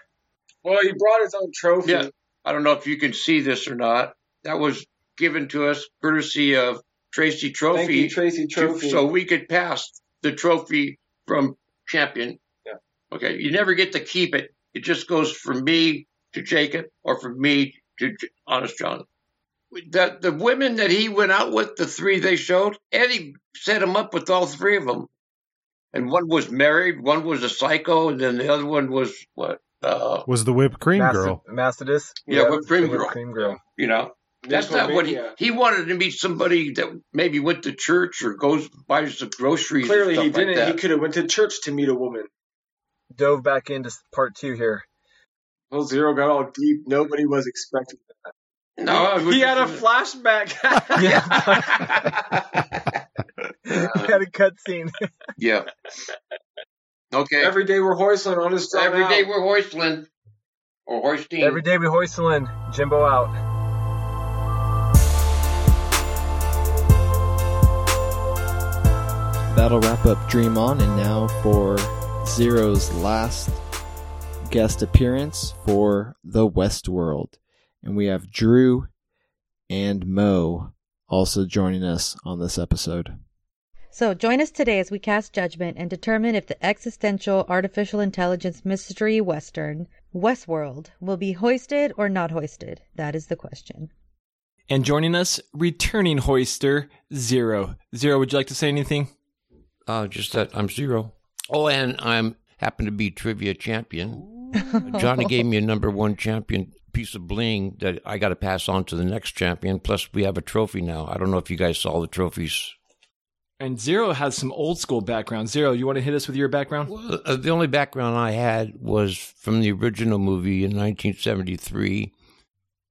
Well, he brought his own trophy. Yeah. I don't know if you can see this or not. That was given to us courtesy of Tracy Trophy. Thank you, Tracy to- Trophy. so we could pass the trophy from champion. Yeah. Okay. You never get to keep it. It just goes from me to Jacob or from me to J- Honest John. The, the women that he went out with, the three they showed, Eddie set him up with all three of them. And one was married, one was a psycho, and then the other one was what? Uh, Was the whipped cream Master- girl. Mastodus? yeah, whipped cream The girl. Whipped cream girl. You know, that's not what he he wanted to meet somebody that maybe went to church or goes buys the groceries. Clearly, and he stuff like didn't. that. he could have went to church to meet a woman. Dove back into part two here. Well, Zero got all deep. Nobody was expecting that. No, I was He had a Uh, just- flashback. had a cutscene. yeah. Okay. Every, Every day we're hoisting on his day we're hoisting or hoisting. Every day we hoistlin', Jimbo out. That'll wrap up Dream On, and now for Zero's last guest appearance for the Westworld. And we have Drew and Mo also joining us on this episode. So join us today as we cast judgment and determine if the existential artificial intelligence mystery western Westworld will be hoisted or not hoisted. That is the question. And joining us, returning hoister, Zero. Zero, would you like to say anything? Uh, just that I'm zero. Oh, and I'm happen to be trivia champion. Johnny gave me a number one champion piece of bling that I got to pass on to the next champion. Plus, we have a trophy now. I don't know if you guys saw the trophies. And Zero has some old school background. Zero, you want to hit us with your background? Well, uh, the only background I had was from the original movie in 1973.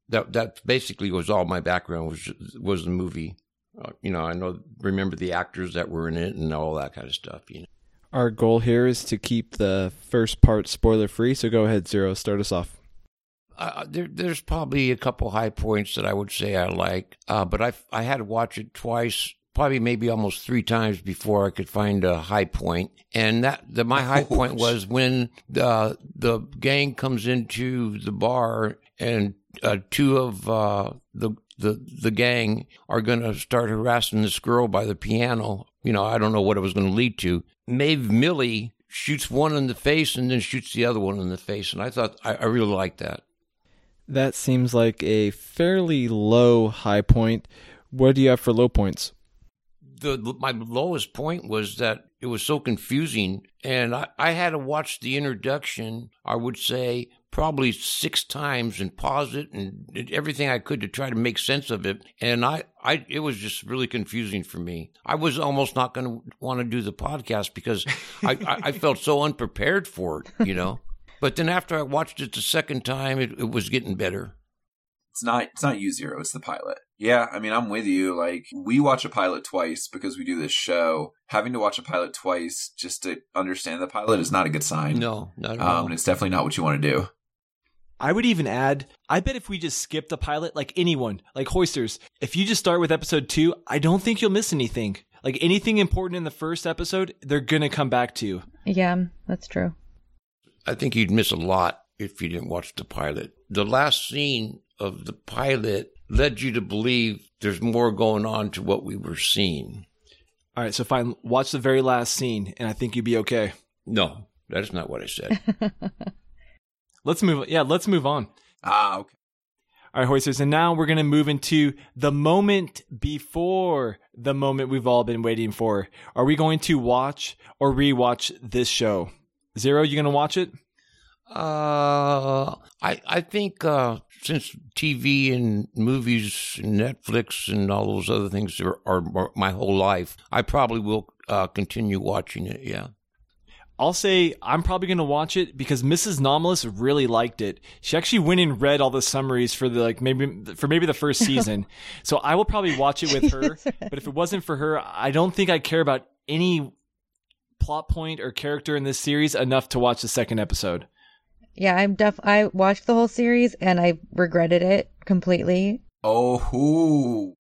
That that basically was all my background was was the movie. Uh, you know, I know remember the actors that were in it and all that kind of stuff. You know, Our goal here is to keep the first part spoiler free, so go ahead, Zero. Start us off. uh, there, there's probably a couple high points that I would say I like, uh, but I I had to watch it twice, probably maybe almost three times before I could find a high point. And that the my high point was when the the gang comes into the bar and uh, two of uh, the the the gang are going to start harassing this girl by the piano. You know, I don't know what it was going to lead to. Maeve Millay shoots one in the face and then shoots the other one in the face, and I thought I, I really liked that. That seems like a fairly low high point. What do you have for low points? The my lowest point was that it was so confusing and I, I had to watch the introduction i would say probably six times and pause it and did everything i could to try to make sense of it and i, I it was just really confusing for me. I was almost not going to want to do the podcast because I, I, I felt so unprepared for it you know? But then after i watched it the second time it, it was getting better It's not it's not you zero, it's the pilot. Yeah, I mean I'm with you. Like we watch a pilot twice because we do this show. Having to watch a pilot twice just to understand the pilot is not a good sign. no not at Um all and it's definitely not what you want to do. I would even add, I bet if we just skip the pilot, like anyone, like Hoisters, if you just start with episode two, I don't think you'll miss anything. Like anything important in the first episode, they're going to come back to. you. Yeah, that's true. I think you'd miss a lot if you didn't watch the pilot. The last scene of the pilot led you to believe there's more going on to what we were seeing. All right, so fine. Watch the very last scene, and I think you'd be okay. No, that is not what I said. Let's move. Yeah, let's move on. Ah, okay. All right, Hoisters, and now we're going to move into the moment before the moment we've all been waiting for. Are we going to watch or rewatch this show? Zero, you going to watch it? uh, I I think uh, since TV and movies, and Netflix, and all those other things are, are my whole life, I probably will uh, continue watching it. Yeah. I'll say I'm probably going to watch it because Mrs. Nomalous really liked it. She actually went and read all the summaries for the like maybe for maybe the first season. so I will probably watch it with her. but if it wasn't for her, I don't think I care about any plot point or character in this series enough to watch the second episode. Yeah, I'm def. I watched the whole series and I regretted it completely. Oh, hoo.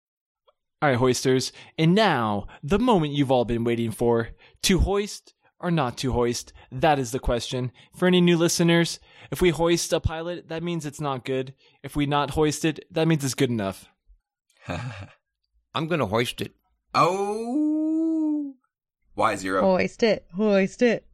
All right, hoisters. And now, the moment you've all been waiting for to hoist or not to hoist? That is the question. For any new listeners, if we hoist a pilot, that means it's not good. If we not hoist it, that means it's good enough. I'm going to hoist it. oh. Why zero? Hoist it, hoist it.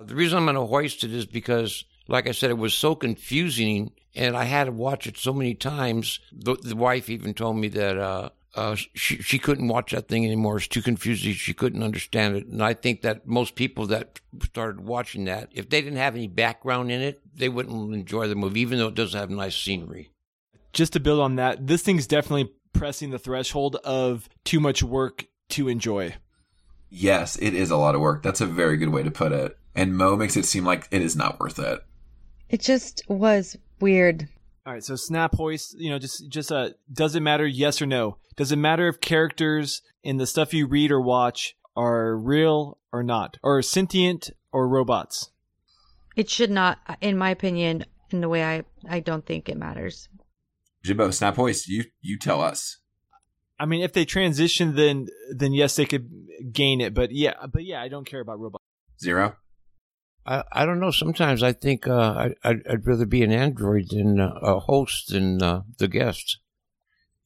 The reason I'm going to hoist it is because, like I said, it was so confusing, and I had to watch it so many times. The, the wife even told me that uh, uh, she she couldn't watch that thing anymore. It's too confusing. She couldn't understand it. And I think that most people that started watching that, if they didn't have any background in it, they wouldn't enjoy the movie, even though it does have nice scenery. Just to build on that, this thing's definitely pressing the threshold of too much work to enjoy. Yes, it is a lot of work. That's a very good way to put it. And Mo makes it seem like it is not worth it. It just was weird. All right, so snap hoist, you know, just just uh does it matter yes or no? Does it matter if characters in the stuff you read or watch are real or not? Or sentient or robots? It should not, in my opinion, in the way I, I don't think it matters. Jimbo, Snap Hoist, you you tell us. I mean, if they transition then then yes, they could gain it, but yeah, but yeah, I don't care about robots. Zero. I, I don't know. Sometimes I think uh, I, I'd, I'd rather be an android than uh, a host than uh, the guest.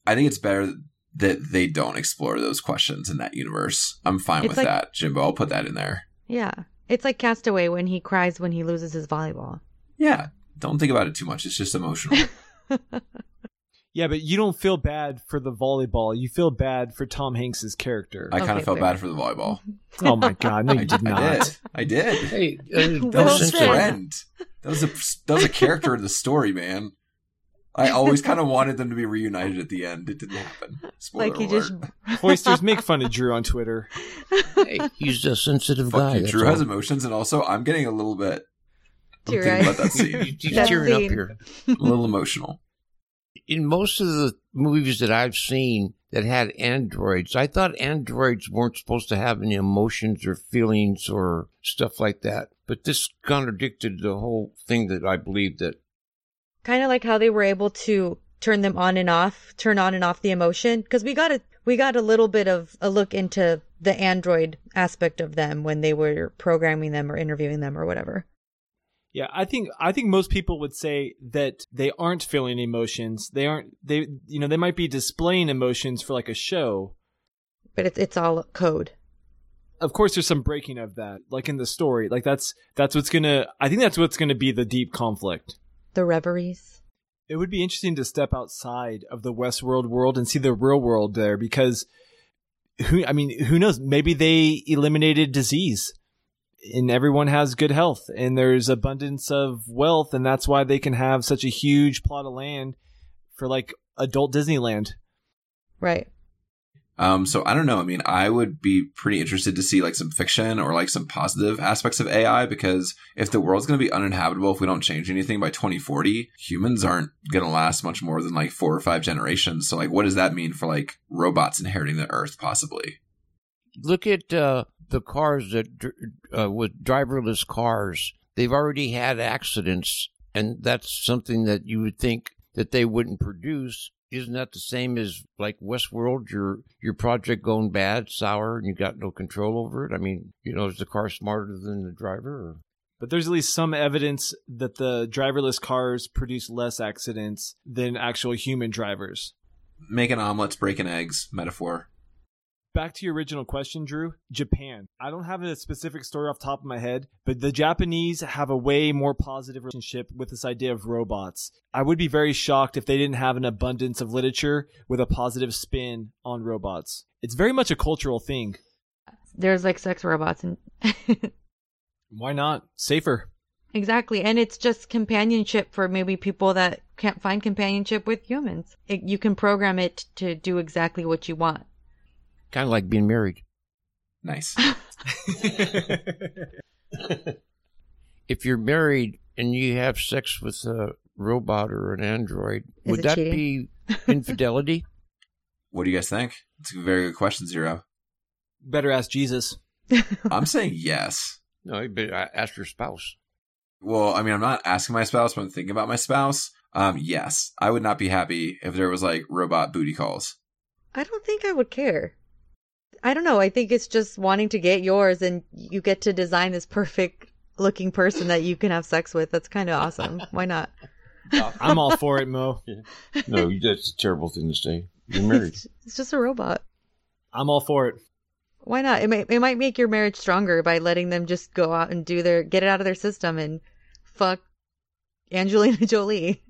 I think it's better that they don't explore those questions in that universe. I'm fine It's with like- that, Jimbo. I'll put that in there. Yeah. It's like Castaway when he cries when he loses his volleyball. Yeah. Don't think about it too much. It's just emotional. Yeah, but you don't feel bad for the volleyball. You feel bad for Tom Hanks's character. I kind of felt fair. bad for the volleyball. oh my god, no, I, you did I not. did. I did. Hey, uh, That was his said. friend. That was a that was a character in the story, man. I always kind of wanted them to be reunited at the end. It didn't happen. Spoiler like he alert. just Hoisters make fun of Drew on Twitter. Hey, he's a sensitive Fuck guy. you. that's Drew has emotions, and also I'm getting a little bit. I'm Teary-eyed. thinking about that scene. He's That tearing up here. a little emotional. In most of the movies that I've seen that had androids, I thought androids weren't supposed to have any emotions or feelings or stuff like that. But this contradicted the whole thing that I believed that kind of like how they were able to turn them on and off, turn on and off the emotion because we got a we got a little bit of a look into the android aspect of them when they were programming them or interviewing them or whatever. Yeah, I think I think most people would say that they aren't feeling emotions. They aren't they you know, they might be displaying emotions for like a show. But it's it's all code. Of course there's some breaking of that, like in the story. Like that's that's what's going to I think that's what's going to be the deep conflict. The reveries. It would be interesting to step outside of the Westworld world and see the real world there because who I mean, who knows? Maybe they eliminated disease and everyone has good health and there's abundance of wealth and that's why they can have such a huge plot of land for like adult Disneyland. Right. Um, so I don't know. I mean, I would be pretty interested to see like some fiction or like some positive aspects of AI because if the world's going to be uninhabitable if we don't change anything by 2040, humans aren't going to last much more than like four or five generations. So like, what does that mean for like robots inheriting the Earth possibly? look at uh, the cars that uh, with driverless cars. They've already had accidents, and that's something that you would think that they wouldn't produce. Isn't that the same as like Westworld? Your your project going bad, sour, and you got no control over it. I mean, you know, is the car smarter than the driver? Or? But there's at least some evidence that the driverless cars produce less accidents than actual human drivers. Making omelets, breaking eggs, metaphor. Back to your original question, Drew. Japan. I don't have a specific story off the top of my head, but the Japanese have a way more positive relationship with this idea of robots. I would be very shocked if they didn't have an abundance of literature with a positive spin on robots. It's very much a cultural thing. There's like sex robots and Why not? Safer. exactly, and it's just companionship for maybe people that can't find companionship with humans. It, you can program it to do exactly what you want. Kind of like being married. Nice. If you're married and you have sex with a robot or an android, Is would that cheating? be infidelity? what do you guys think? It's a very good question, Zero. Better ask Jesus. I'm saying yes. no, but I ask your spouse. Well, I mean, I'm not asking my spouse, but I'm thinking about my spouse. Um, yes, I would not be happy if there was like robot booty calls. I don't think I would care. I don't know. I think it's just wanting to get yours and you get to design this perfect looking person that you can have sex with. That's kind of awesome. Why not? Uh, I'm all for it, Mo. No, that's a terrible thing to say. You're married. It's, it's just a robot. I'm all for it. Why not? It might it might make your marriage stronger by letting them just go out and do their get it out of their system and fuck Angelina Jolie.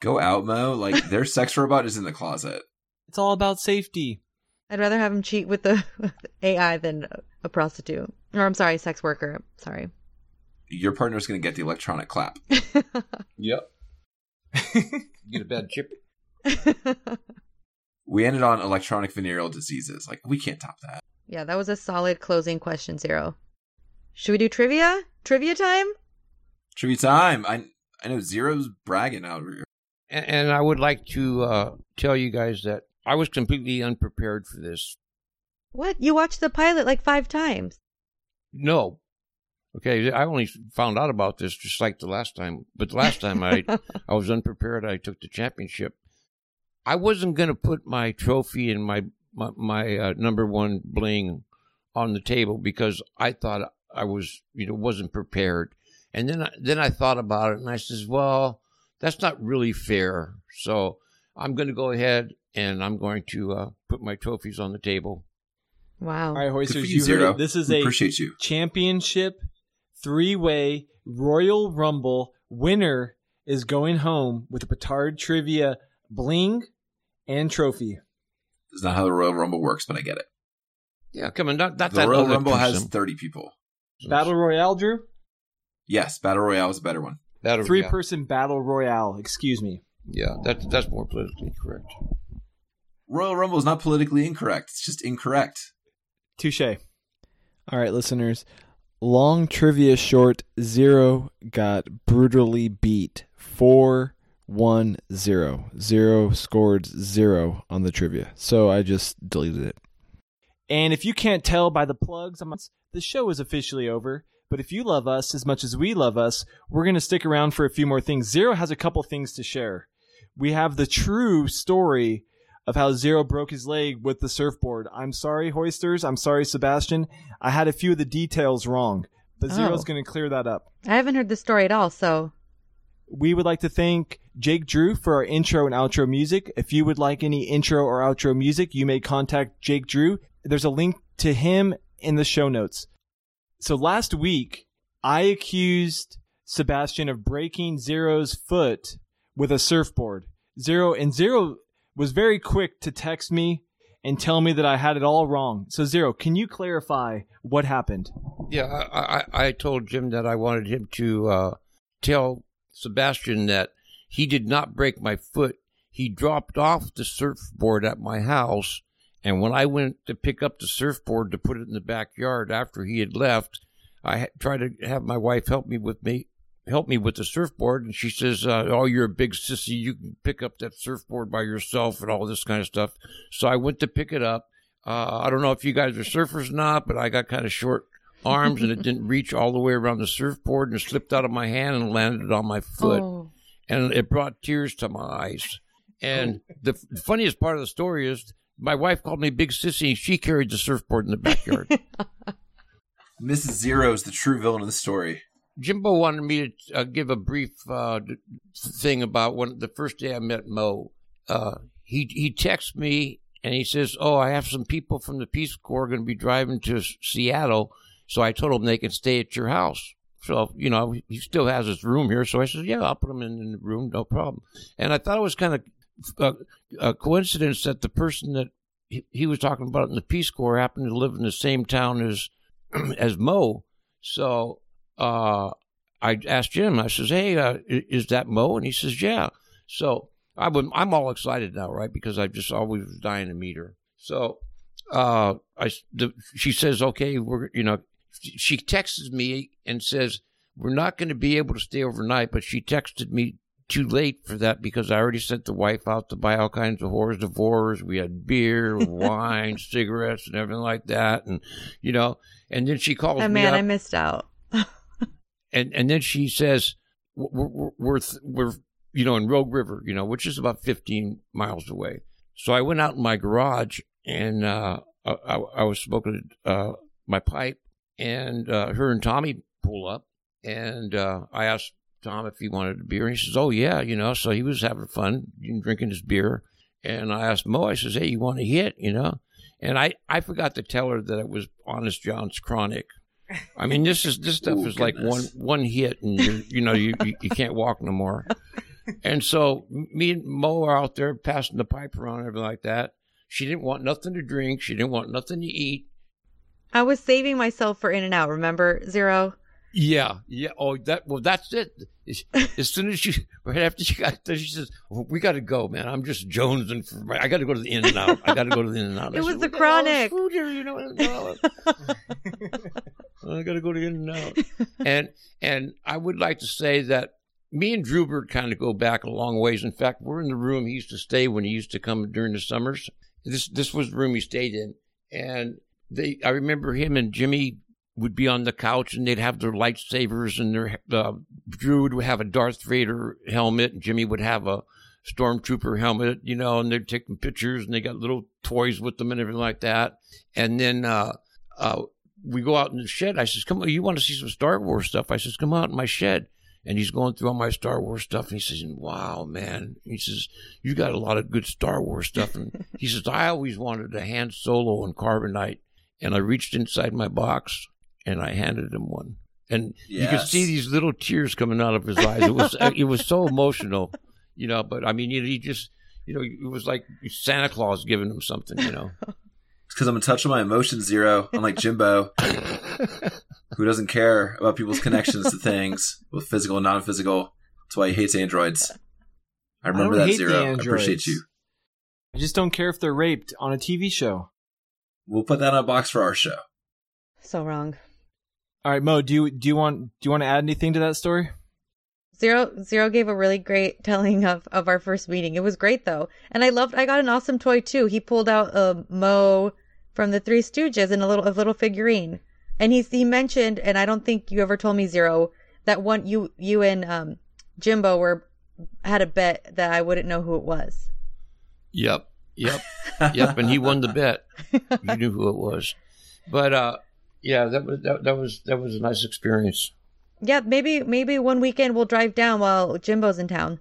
Go out, Mo. Like their sex robot is in the closet. It's all about safety. I'd rather have him cheat with the AI than a prostitute. Or I'm sorry, sex worker. Sorry. Your partner's going to get the electronic clap. Yep. Get a bad chip. We ended on electronic venereal diseases. Like we can't top that. yeah, that was a solid closing question, Zero. Should we do trivia? Trivia time? Trivia time. I I know Zero's bragging out here. And, and I would like to uh, tell you guys that I was completely unprepared for this. What? You watched the pilot like five times. No. Okay, I only found out about this just like the last time. But the last time I I was unprepared. I took the championship. I wasn't going to put my trophy and my my, my uh, number one bling on the table because I thought I was you know wasn't prepared. And then I, then I thought about it and I says, well, that's not really fair. So I'm going to go ahead and I'm going to uh, put my trophies on the table. Wow. All right, Good Hoisters, you, you heard Zero. it. This is We a appreciate you. championship three-way Royal Rumble winner is going home with a Petard Trivia bling and trophy. That's not how the Royal Rumble works, but I get it. Yeah, come on, not, not The that Royal other Rumble has 30 people. Battle Royale, Drew? Yes, Battle Royale is a better one. That'll- Three yeah. person Battle Royale, excuse me. Yeah, that's that's more politically correct. Royal Rumble is not politically incorrect. It's just incorrect. Touche. All right, listeners. Long trivia short zero got brutally beat. Four one zero. Zero scored zero on the trivia. So I just deleted it. And if you can't tell by the plugs, I'm, the show is officially over. But if you love us as much as we love us, we're going to stick around for a few more things. Zero has a couple things to share. We have the true story of how Zero broke his leg with the surfboard. I'm sorry, Hoisters. I'm sorry, Sebastian. I had a few of the details wrong, but oh. Zero's Oh. going to clear that up. I haven't heard the story at all, so We would like to thank Jake Drew for our intro and outro music. If you would like any intro or outro music, you may contact Jake Drew. There's a link to him in the show notes. So last week, I accused Sebastian of breaking Zero's foot with a surfboard. Zero and Zero was very quick to text me and tell me that I had it all wrong. So Zero, can you clarify what happened? Yeah, I, I, I told Jim that I wanted him to uh, tell Sebastian that he did not break my foot. He dropped off the surfboard at my house, and when I went to pick up the surfboard to put it in the backyard after he had left, I tried to have my wife help me with me help me with the surfboard, and she says, uh, "Oh, you're a big sissy. You can pick up that surfboard by yourself and all this kind of stuff." So I went to pick it up. Uh, I don't know if you guys are surfers or not, but I got kind of short arms and it didn't reach all the way around the surfboard and it slipped out of my hand and landed on my foot. Oh. And it brought tears to my eyes. And the f- funniest part of the story is my wife called me Big Sissy and she carried the surfboard in the backyard. Mrs. Zero is the true villain of the story. Jimbo wanted me to uh, give a brief uh, thing about when the first day I met Mo. Uh, he he texts me and he says, "Oh, I have some people from the Peace Corps going to be driving to Seattle, so I told them they can stay at your house." So you know he still has his room here, so I said, "Yeah, I'll put him in, in the room, no problem." And I thought it was kind of uh, a coincidence that the person that he, he was talking about in the Peace Corps happened to live in the same town as as Mo. So uh, I asked Jim. I says, "Hey, uh, is that Mo?" And he says, "Yeah." So I would, I'm all excited now, right? Because I just always was dying to meet her. So uh, I, the, she says, "Okay, we're, you know." She texts me and says, "We're not going to be able to stay overnight," but she texted me too late for that because I already sent the wife out to buy all kinds of hors d'oeuvres. We had beer, wine, cigarettes, and everything like that, and you know. And then she calls oh me man, I missed out. and and then she says we're we're, we're, you know in Rogue River, you know, which is about 15 miles away. So I went out in my garage and uh, I, I I was smoking uh, my pipe, and uh, her and Tommy pull up, and uh, I asked Tom if he wanted a beer, and he says, "Oh yeah," you know. So he was having fun, drinking his beer, and I asked Mo, I says, "Hey, you want a hit?" You know, and I I forgot to tell her that it was Honest John's Chronic. I mean, this is this stuff Ooh, is like one one hit, and you you know you, you you can't walk no more. And so me and Mo are out there passing the pipe around and everything like that. She didn't want nothing to drink. She didn't want nothing to eat. I was saving myself for In and Out. Remember Zero? Yeah, yeah. Oh, that well, that's it. As- soon as she, right after she got there, she says, well, "We got to go, man. I'm just jonesing for. My, I got to go to the In and Out. I got to go to the In and Out." It I was said, the "We got all this Chronic." Food here, you know. I got to go to the In and Out, and and I would like to say that me and Drewbert kind of go back a long ways. In fact, we're in the room he used to stay when he used to come during the summers. This this was the room he stayed in, and they. I remember him and Jimmy would be on the couch and they'd have their lightsabers and their uh, Drew would have a Darth Vader helmet and Jimmy would have a stormtrooper helmet, you know, and they're taking pictures and they got little toys with them and everything like that. And then uh, uh, we go out in the shed. I says, "Come on, you want to see some Star Wars stuff?" I says, "Come out in my shed." And he's going through all my Star Wars stuff, and he says, "Wow, man!" He says, "You got a lot of good Star Wars stuff." And he says, "I always wanted a Han Solo and Carbonite." And I reached inside my box and I handed him one. And you could see these little tears coming out of his eyes. It was uh, it was so emotional, you know. But I mean, he he just you know it was like Santa Claus giving him something, you know. It's because I'm in touch with my emotions, Zero, unlike Jimbo, who doesn't care about people's connections to things, both physical and non physical. That's why he hates androids. I remember don't that zero. I appreciate you. I just don't care if they're raped on a TV show. We'll put that in a box for our show. So wrong. All right, Mo, do you do you want do you want to add anything to that story? Zero Zero gave a really great telling of, of our first meeting. It was great though. And I loved I got an awesome toy too. He pulled out a Mo from the Three Stooges and a little a little figurine. And he he mentioned, and I don't think you ever told me Zero, that one you you and um Jimbo were had a bet that I wouldn't know who it was. Yep, yep, yep. And he won the bet. You knew who it was. But uh, yeah, that was that, that was that was a nice experience. Yeah, maybe maybe one weekend we'll drive down while Jimbo's in town.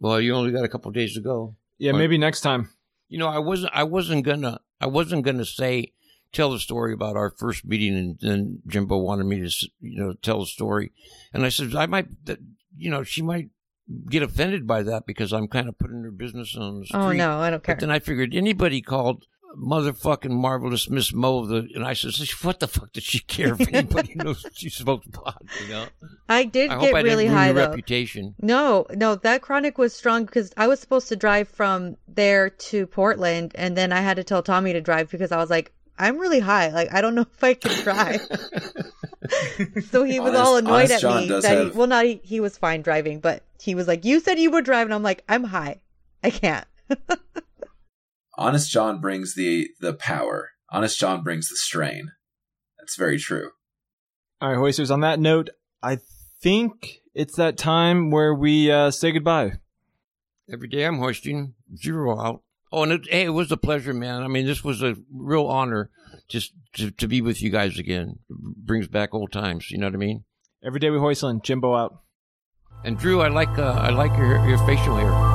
Well, you only got a couple days to go. Yeah, Or- maybe next time. You know, I wasn't I wasn't gonna I wasn't gonna say tell the story about our first meeting, and then Jimbo wanted me to you know tell the story, and I said I might that you know she might get offended by that because I'm kind of putting her business on the oh, street. Oh no, I don't care. But then I figured anybody called motherfucking marvelous Miss Mo, the, and I said, what the fuck does she care if anybody knows she smoked pot? You know, I did I get hope I really didn't ruin high your though. reputation. No, no, that chronic was strong because I was supposed to drive from there to Portland, and then I had to tell Tommy to drive because I was like, I'm really high. Like, I don't know if I can drive. so he was Honest- all annoyed at John me. That have- he, well, not he, he was fine driving, but he was like, "You said you would drive," and I'm like, "I'm high. I can't." Honest John brings the the power. Honest John brings the strain. That's very true. All right, hoisters. On that note, I think it's that time where we uh, say goodbye. Every day I'm hoisting zero out. Oh, and it, hey, it was a pleasure, man. I mean, this was a real honor just to, to be with you guys again. It brings back old times. You know what I mean? Every day we hoistlin'. Jimbo out. And Drew, I like uh, I like your your facial hair.